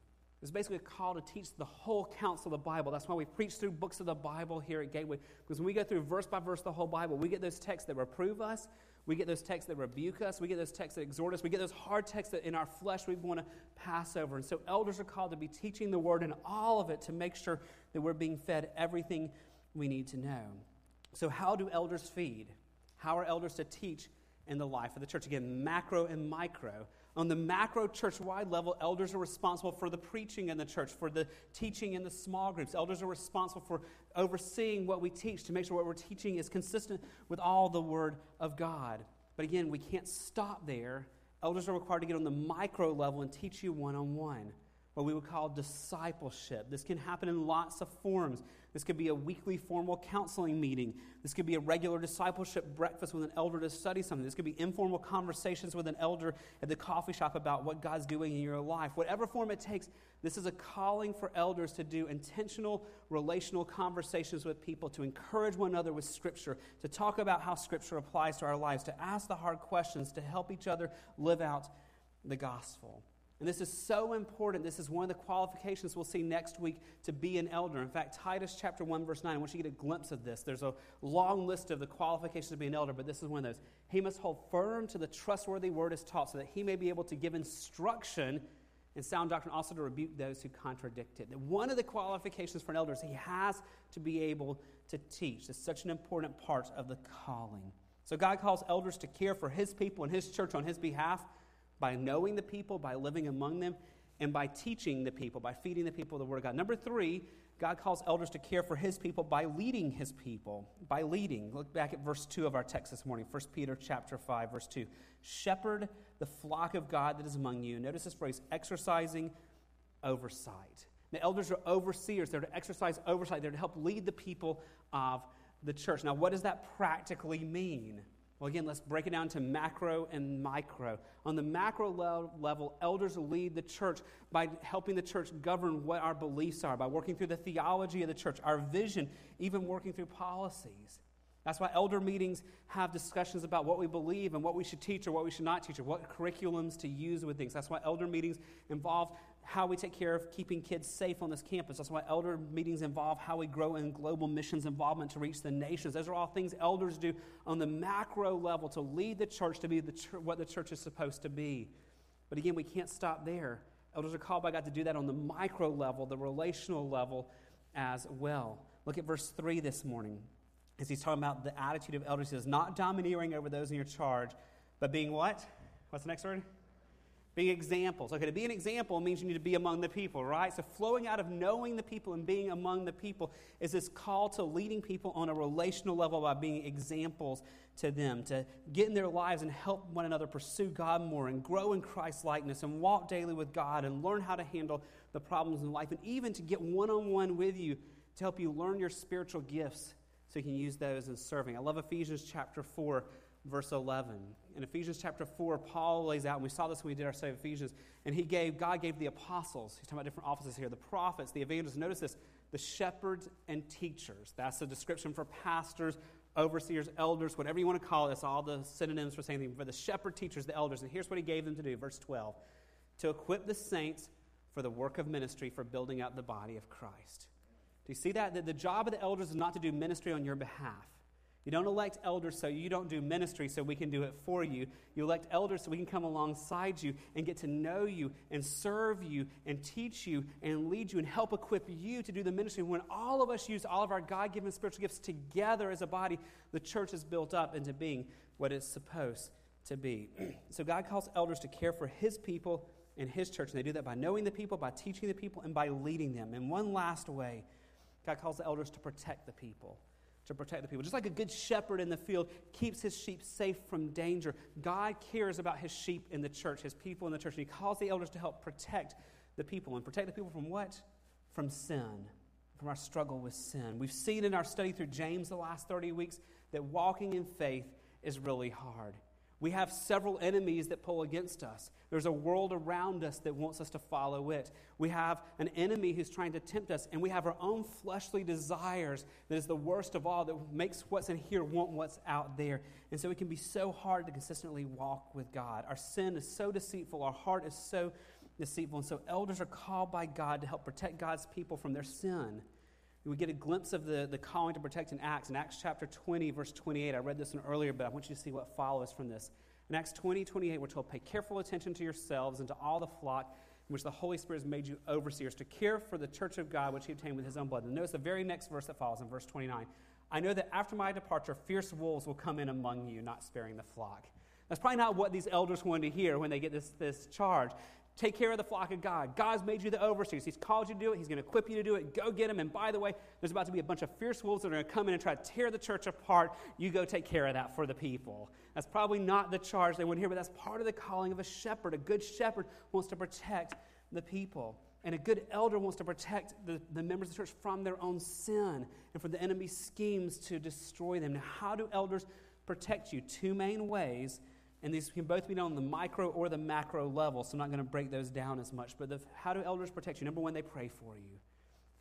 It's basically a call to teach the whole counsel of the Bible. That's why we preach through books of the Bible here at Gateway. Because when we go through verse by verse the whole Bible, we get those texts that reprove us, we get those texts that rebuke us, we get those texts that exhort us, we get those hard texts that in our flesh we want to pass over. And so elders are called to be teaching the word and all of it to make sure that we're being fed everything we need to know. So, how do elders feed? How are elders to teach in the life of the church? Again, macro and micro. On the macro church wide level, elders are responsible for the preaching in the church, for the teaching in the small groups. Elders are responsible for overseeing what we teach to make sure what we're teaching is consistent with all the Word of God. But again, we can't stop there. Elders are required to get on the micro level and teach you one on one what we would call discipleship. This can happen in lots of forms. This could be a weekly formal counseling meeting. This could be a regular discipleship breakfast with an elder to study something. This could be informal conversations with an elder at the coffee shop about what God's doing in your life. Whatever form it takes, this is a calling for elders to do intentional relational conversations with people, to encourage one another with Scripture, to talk about how Scripture applies to our lives, to ask the hard questions, to help each other live out the gospel. And this is so important. This is one of the qualifications we'll see next week to be an elder. In fact, Titus chapter 1, verse 9, I want you to get a glimpse of this. There's a long list of the qualifications to be an elder, but this is one of those. He must hold firm to the trustworthy word as taught, so that he may be able to give instruction in sound doctrine, also to rebuke those who contradict it. One of the qualifications for an elder is he has to be able to teach. It's such an important part of the calling. So God calls elders to care for his people and his church on his behalf by knowing the people, by living among them, and by teaching the people, by feeding the people the Word of God. Number three, God calls elders to care for his people by leading his people. By leading. Look back at verse 2 of our text this morning, 1 Peter chapter 5, verse 2. Shepherd the flock of God that is among you. Notice this phrase, exercising oversight. The elders are overseers. They're to exercise oversight. They're to help lead the people of the church. Now, what does that practically mean? Well, again, let's break it down to macro and micro. On the macro level, elders lead the church by helping the church govern what our beliefs are, by working through the theology of the church, our vision, even working through policies. That's why elder meetings have discussions about what we believe and what we should teach or what we should not teach or what curriculums to use with things. That's why elder meetings involve how we take care of keeping kids safe on this campus. That's why elder meetings involve how we grow in global missions involvement to reach the nations. Those are all things elders do on the macro level to lead the church to be the what the church is supposed to be. But again, we can't stop there. Elders are called by God to do that on the micro level, the relational level as well. Look at verse 3 this morning as he's talking about the attitude of elders. He says, not domineering over those in your charge, but being what? What's the next word? Being examples. Okay, to be an example means you need to be among the people, right? So, flowing out of knowing the people and being among the people is this call to leading people on a relational level by being examples to them, to get in their lives and help one another pursue God more and grow in Christ's likeness and walk daily with God and learn how to handle the problems in life and even to get one on one with you to help you learn your spiritual gifts so you can use those in serving. I love Ephesians chapter 4, verse 11. In Ephesians chapter 4, Paul lays out, and we saw this when we did our study of Ephesians, and he gave, God gave the apostles, he's talking about different offices here, the prophets, the evangelists, notice this, the shepherds and teachers. That's a description for pastors, overseers, elders, whatever you want to call it. That's all the synonyms for saying for the shepherd, teachers, the elders. And here's what he gave them to do, verse 12 to equip the saints for the work of ministry for building up the body of Christ. Do you see that? That the job of the elders is not to do ministry on your behalf. You don't elect elders so you don't do ministry so we can do it for you. You elect elders so we can come alongside you and get to know you and serve you and teach you and lead you and help equip you to do the ministry. When all of us use all of our God given spiritual gifts together as a body, the church is built up into being what it's supposed to be. so God calls elders to care for his people and his church. And they do that by knowing the people, by teaching the people, and by leading them. And one last way, God calls the elders to protect the people. To protect the people. Just like a good shepherd in the field keeps his sheep safe from danger, God cares about his sheep in the church, his people in the church. And he calls the elders to help protect the people. And protect the people from what? From sin, from our struggle with sin. We've seen in our study through James the last 30 weeks that walking in faith is really hard. We have several enemies that pull against us. There's a world around us that wants us to follow it. We have an enemy who's trying to tempt us, and we have our own fleshly desires that is the worst of all, that makes what's in here want what's out there. And so it can be so hard to consistently walk with God. Our sin is so deceitful, our heart is so deceitful. And so elders are called by God to help protect God's people from their sin. We get a glimpse of the, the calling to protect in Acts. In Acts chapter 20, verse 28, I read this one earlier, but I want you to see what follows from this. In Acts 20, 28, we're told, Pay careful attention to yourselves and to all the flock in which the Holy Spirit has made you overseers to care for the church of God, which he obtained with his own blood. And notice the very next verse that follows in verse 29. I know that after my departure, fierce wolves will come in among you, not sparing the flock. That's probably not what these elders wanted to hear when they get this, this charge. Take care of the flock of God. God's made you the overseers. He's called you to do it. He's going to equip you to do it. Go get them. And by the way, there's about to be a bunch of fierce wolves that are going to come in and try to tear the church apart. You go take care of that for the people. That's probably not the charge they want to hear, but that's part of the calling of a shepherd. A good shepherd wants to protect the people. And a good elder wants to protect the, the members of the church from their own sin and from the enemy's schemes to destroy them. Now, how do elders protect you? Two main ways and these can both be done on the micro or the macro level, so I'm not going to break those down as much. But the, how do elders protect you? Number one, they pray for you.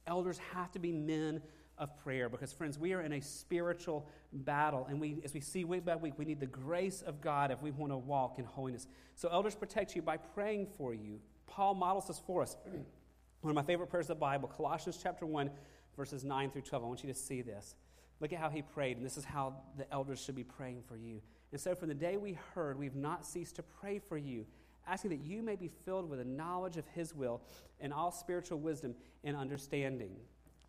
Elders have to be men of prayer because, friends, we are in a spiritual battle. And we, as we see week by week, we need the grace of God if we want to walk in holiness. So, elders protect you by praying for you. Paul models this for us. One of my favorite prayers of the Bible, Colossians chapter 1, verses 9 through 12. I want you to see this. Look at how he prayed, and this is how the elders should be praying for you. And so, from the day we heard, we've not ceased to pray for you, asking that you may be filled with a knowledge of His will and all spiritual wisdom and understanding.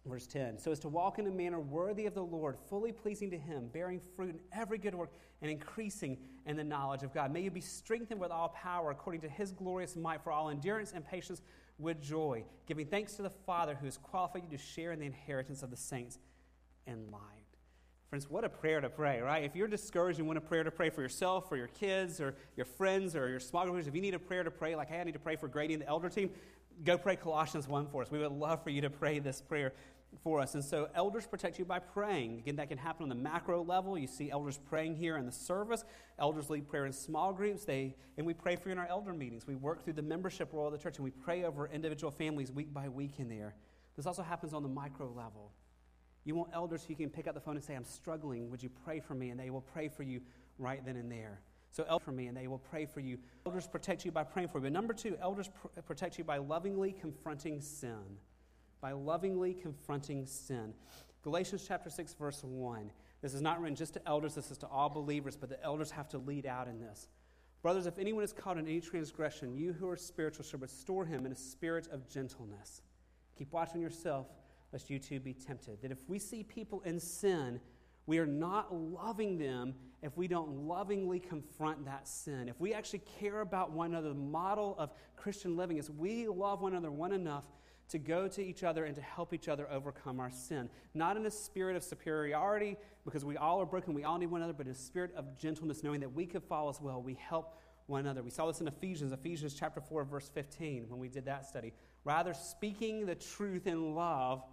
Verse 10 So as to walk in a manner worthy of the Lord, fully pleasing to Him, bearing fruit in every good work, and increasing in the knowledge of God. May you be strengthened with all power according to His glorious might for all endurance and patience with joy, giving thanks to the Father who has qualified you to share in the inheritance of the saints in light. Friends, what a prayer to pray, right? If you're discouraged and want a prayer to pray for yourself, for your kids, or your friends, or your small groups, if you need a prayer to pray, like, hey, I need to pray for Grady and the elder team, go pray Colossians 1 for us. We would love for you to pray this prayer for us. And so, elders protect you by praying. Again, that can happen on the macro level. You see elders praying here in the service. Elders lead prayer in small groups. They, and we pray for you in our elder meetings. We work through the membership roll of the church, and we pray over individual families week by week in there. This also happens on the micro level. You want elders who can pick up the phone and say, I'm struggling. Would you pray for me? And they will pray for you right then and there. So, elders for me, and they will pray for you. Elders protect you by praying for you. But number two, elders pr- protect you by lovingly confronting sin. By lovingly confronting sin. Galatians chapter 6, verse 1. This is not written just to elders, this is to all believers, but the elders have to lead out in this. Brothers, if anyone is caught in any transgression, you who are spiritual should restore him in a spirit of gentleness. Keep watching yourself lest you too be tempted. That if we see people in sin, we are not loving them if we don't lovingly confront that sin. If we actually care about one another, the model of Christian living is we love one another one enough to go to each other and to help each other overcome our sin. Not in a spirit of superiority, because we all are broken, we all need one another, but in a spirit of gentleness, knowing that we could fall as well. We help one another. We saw this in Ephesians, Ephesians chapter 4, verse 15, when we did that study. Rather, speaking the truth in love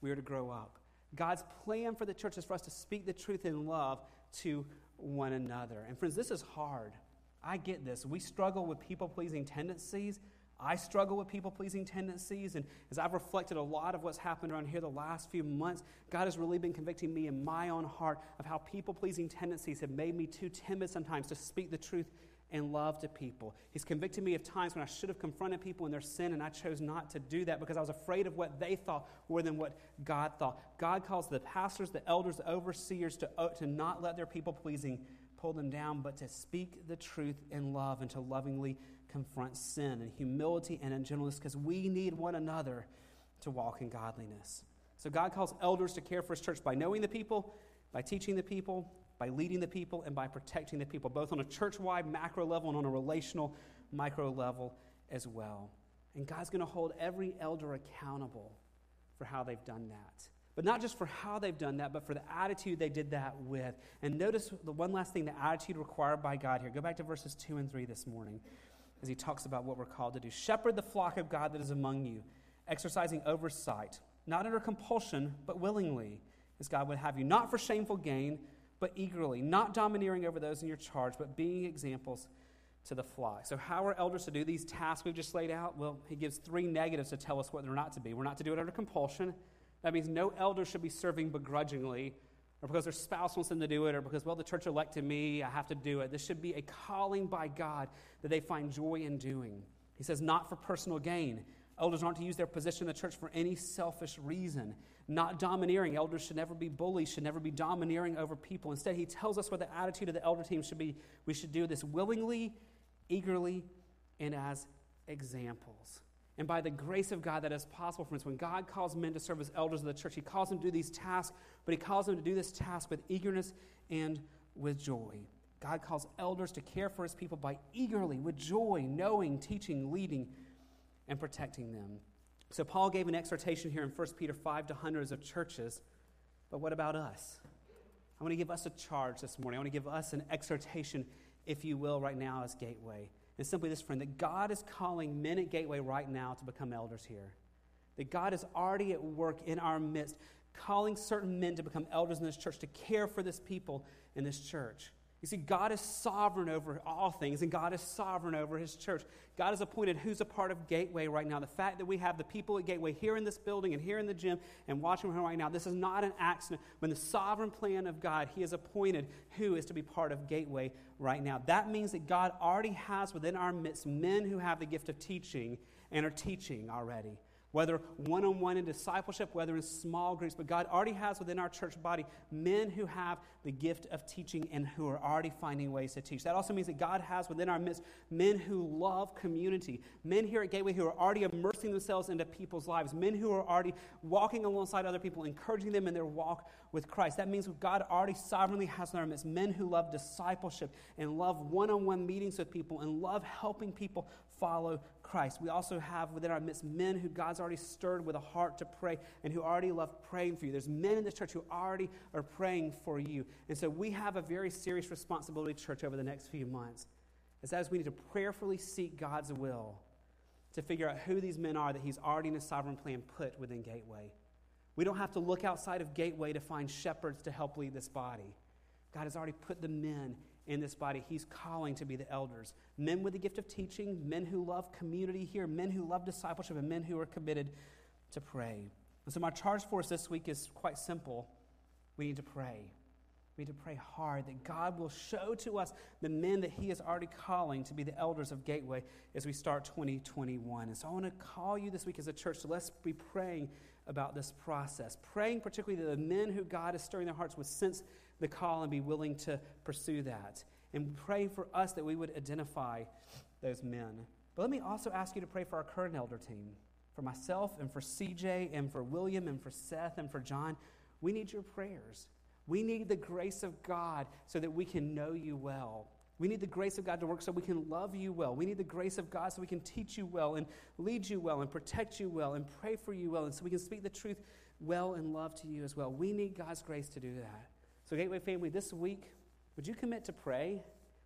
we are to grow up. God's plan for the church is for us to speak the truth in love to one another. And friends, this is hard. I get this. We struggle with people pleasing tendencies. I struggle with people pleasing tendencies. And as I've reflected a lot of what's happened around here the last few months, God has really been convicting me in my own heart of how people pleasing tendencies have made me too timid sometimes to speak the truth and love to people. He's convicted me of times when I should have confronted people in their sin, and I chose not to do that because I was afraid of what they thought more than what God thought. God calls the pastors, the elders, the overseers to, uh, to not let their people pleasing pull them down, but to speak the truth in love and to lovingly confront sin and humility and in gentleness because we need one another to walk in godliness. So God calls elders to care for his church by knowing the people, by teaching the people, by leading the people and by protecting the people, both on a church wide macro level and on a relational micro level as well. And God's going to hold every elder accountable for how they've done that. But not just for how they've done that, but for the attitude they did that with. And notice the one last thing the attitude required by God here. Go back to verses 2 and 3 this morning as he talks about what we're called to do. Shepherd the flock of God that is among you, exercising oversight, not under compulsion, but willingly, as God would have you, not for shameful gain but eagerly, not domineering over those in your charge, but being examples to the flock. So, how are elders to do these tasks we've just laid out? Well, he gives three negatives to tell us what they're not to be. We're not to do it under compulsion. That means no elder should be serving begrudgingly, or because their spouse wants them to do it, or because, well, the church elected me, I have to do it. This should be a calling by God that they find joy in doing. He says, not for personal gain. Elders aren't to use their position in the church for any selfish reason. Not domineering. Elders should never be bullies, should never be domineering over people. Instead, he tells us what the attitude of the elder team should be. We should do this willingly, eagerly, and as examples. and by the grace of God that is possible for us. When God calls men to serve as elders of the church, He calls them to do these tasks, but He calls them to do this task with eagerness and with joy. God calls elders to care for His people by eagerly, with joy, knowing, teaching, leading, and protecting them. So, Paul gave an exhortation here in 1 Peter 5 to hundreds of churches, but what about us? I want to give us a charge this morning. I want to give us an exhortation, if you will, right now as Gateway. And simply this, friend, that God is calling men at Gateway right now to become elders here. That God is already at work in our midst, calling certain men to become elders in this church, to care for this people in this church. You see, God is sovereign over all things, and God is sovereign over His church. God has appointed who's a part of Gateway right now. The fact that we have the people at Gateway here in this building and here in the gym and watching from right now, this is not an accident. When the sovereign plan of God, He has appointed who is to be part of Gateway right now. That means that God already has within our midst men who have the gift of teaching and are teaching already whether one on one in discipleship, whether in small groups. But God already has within our church body men who have the gift of teaching and who are already finding ways to teach. That also means that God has within our midst men who love community, men here at Gateway who are already immersing themselves into people's lives, men who are already walking alongside other people, encouraging them in their walk with Christ. That means God already sovereignly has in our midst men who love discipleship and love one on one meetings with people and love helping people follow Christ. We also have within our midst men who God's already stirred with a heart to pray and who already love praying for you. There's men in this church who already are praying for you. And so we have a very serious responsibility, church, over the next few months. As as we need to prayerfully seek God's will to figure out who these men are that He's already in His sovereign plan put within Gateway. We don't have to look outside of Gateway to find shepherds to help lead this body. God has already put the men in this body. He's calling to be the elders. Men with the gift of teaching men who love community here men who love discipleship and men who are committed to pray. And so my charge for us this week is quite simple. We need to pray. We need to pray hard that God will show to us the men that He is already calling to be the elders of Gateway as we start 2021. And so I want to call you this week as a church to let's be praying about this process. Praying particularly that the men who God is stirring their hearts would sense the call and be willing to pursue that. And pray for us that we would identify those men. But let me also ask you to pray for our current elder team, for myself and for CJ and for William and for Seth and for John. We need your prayers. We need the grace of God so that we can know you well. We need the grace of God to work so we can love you well. We need the grace of God so we can teach you well and lead you well and protect you well and pray for you well and so we can speak the truth well and love to you as well. We need God's grace to do that. So, Gateway family, this week, would you commit to pray?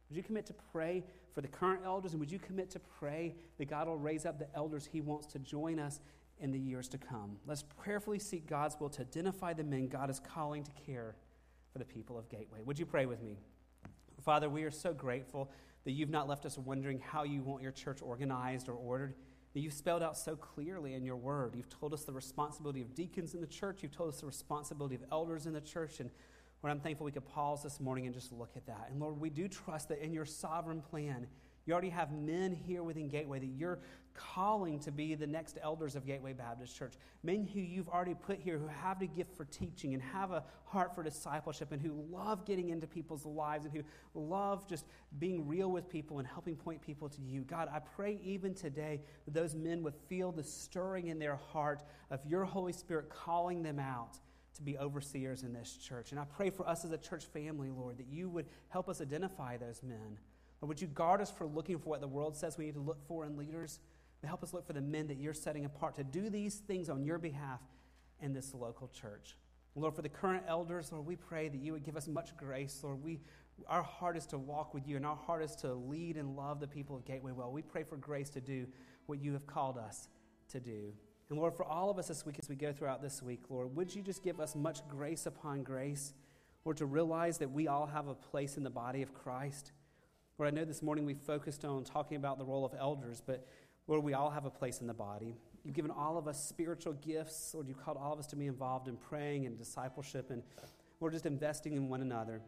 Would you commit to pray for the current elders? And would you commit to pray that God will raise up the elders He wants to join us in the years to come? Let's prayerfully seek God's will to identify the men God is calling to care for the people of Gateway. Would you pray with me? Father, we are so grateful that you've not left us wondering how you want your church organized or ordered. That you've spelled out so clearly in your word. You've told us the responsibility of deacons in the church. You've told us the responsibility of elders in the church. And Lord, I'm thankful we could pause this morning and just look at that. And Lord, we do trust that in your sovereign plan, you already have men here within Gateway that you're calling to be the next elders of Gateway Baptist Church. Men who you've already put here who have the gift for teaching and have a heart for discipleship and who love getting into people's lives and who love just being real with people and helping point people to you. God, I pray even today that those men would feel the stirring in their heart of your Holy Spirit calling them out to be overseers in this church. And I pray for us as a church family, Lord, that you would help us identify those men. Or would you guard us for looking for what the world says we need to look for in leaders? And help us look for the men that you're setting apart to do these things on your behalf in this local church. Lord, for the current elders, Lord, we pray that you would give us much grace. Lord, we, our heart is to walk with you, and our heart is to lead and love the people of Gateway well. We pray for grace to do what you have called us to do. And Lord, for all of us this week as we go throughout this week, Lord, would you just give us much grace upon grace? Lord, to realize that we all have a place in the body of Christ. Lord, I know this morning we focused on talking about the role of elders, but Lord, we all have a place in the body. You've given all of us spiritual gifts. Lord, you've called all of us to be involved in praying and discipleship and, Lord, just investing in one another.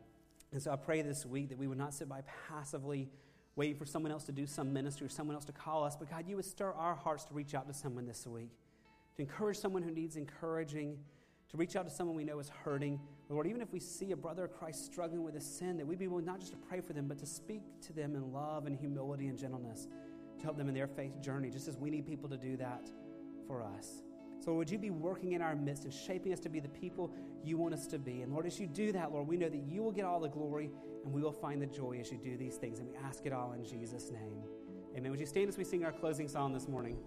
And so I pray this week that we would not sit by passively waiting for someone else to do some ministry or someone else to call us, but God, you would stir our hearts to reach out to someone this week to encourage someone who needs encouraging, to reach out to someone we know is hurting. Lord, even if we see a brother of Christ struggling with a sin, that we be willing not just to pray for them, but to speak to them in love and humility and gentleness, to help them in their faith journey, just as we need people to do that for us. So, would you be working in our midst and shaping us to be the people you want us to be? And Lord, as you do that, Lord, we know that you will get all the glory and we will find the joy as you do these things. And we ask it all in Jesus' name. Amen. Would you stand as we sing our closing song this morning?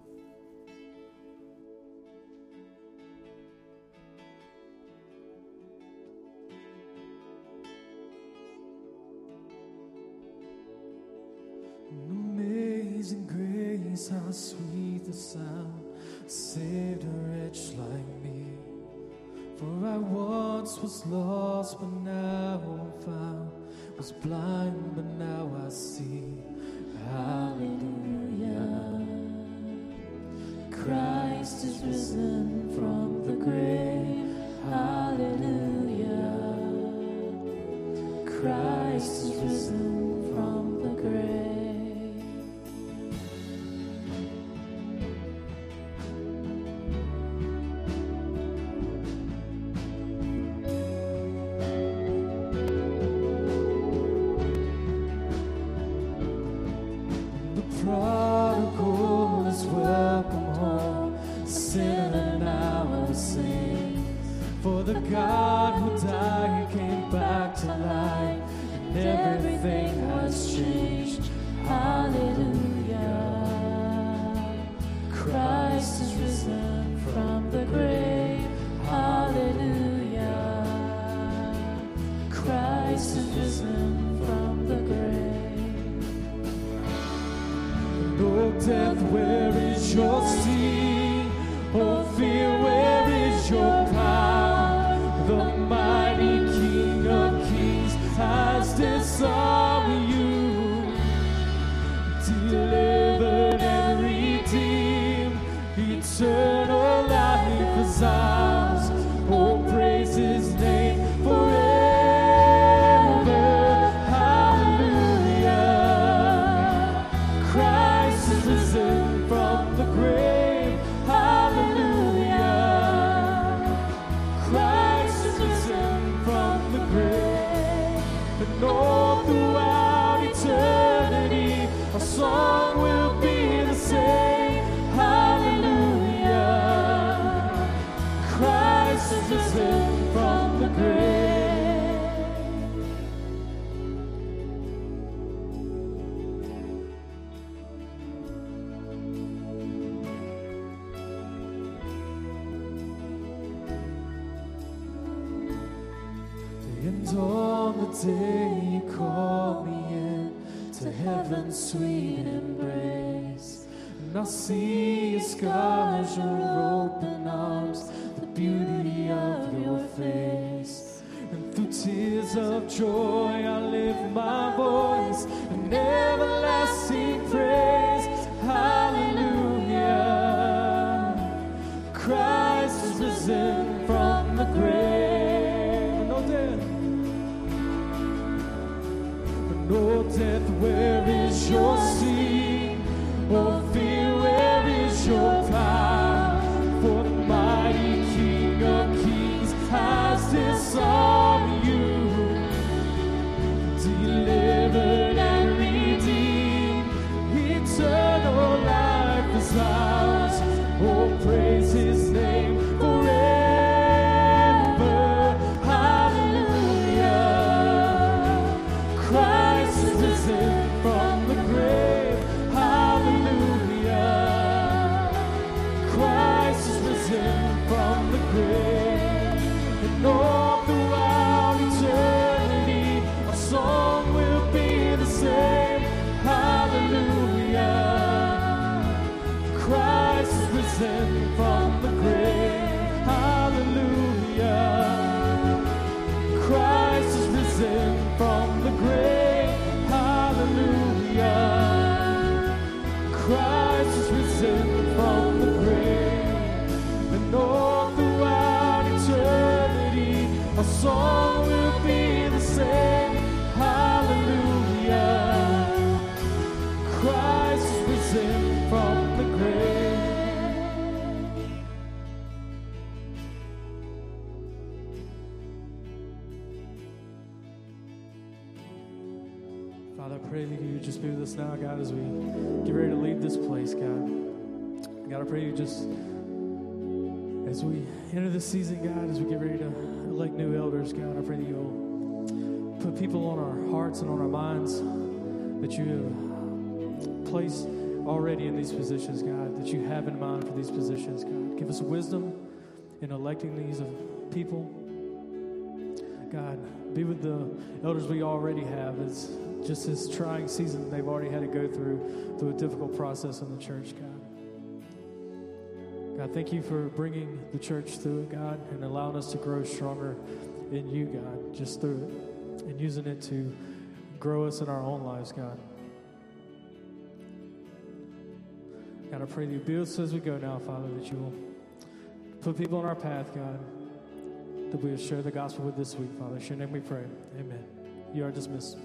praise. I pray you just, as we enter this season, God, as we get ready to elect new elders, God, I pray that you'll put people on our hearts and on our minds that you have placed already in these positions, God, that you have in mind for these positions, God. Give us wisdom in electing these people. God, be with the elders we already have. It's just this trying season they've already had to go through, through a difficult process in the church, God. God, thank you for bringing the church through it, God, and allowing us to grow stronger in you, God, just through it, and using it to grow us in our own lives, God. God, I pray that you us as we go now, Father, that you will put people on our path, God, that we will share the gospel with this week, Father. In your name we pray. Amen. You are dismissed.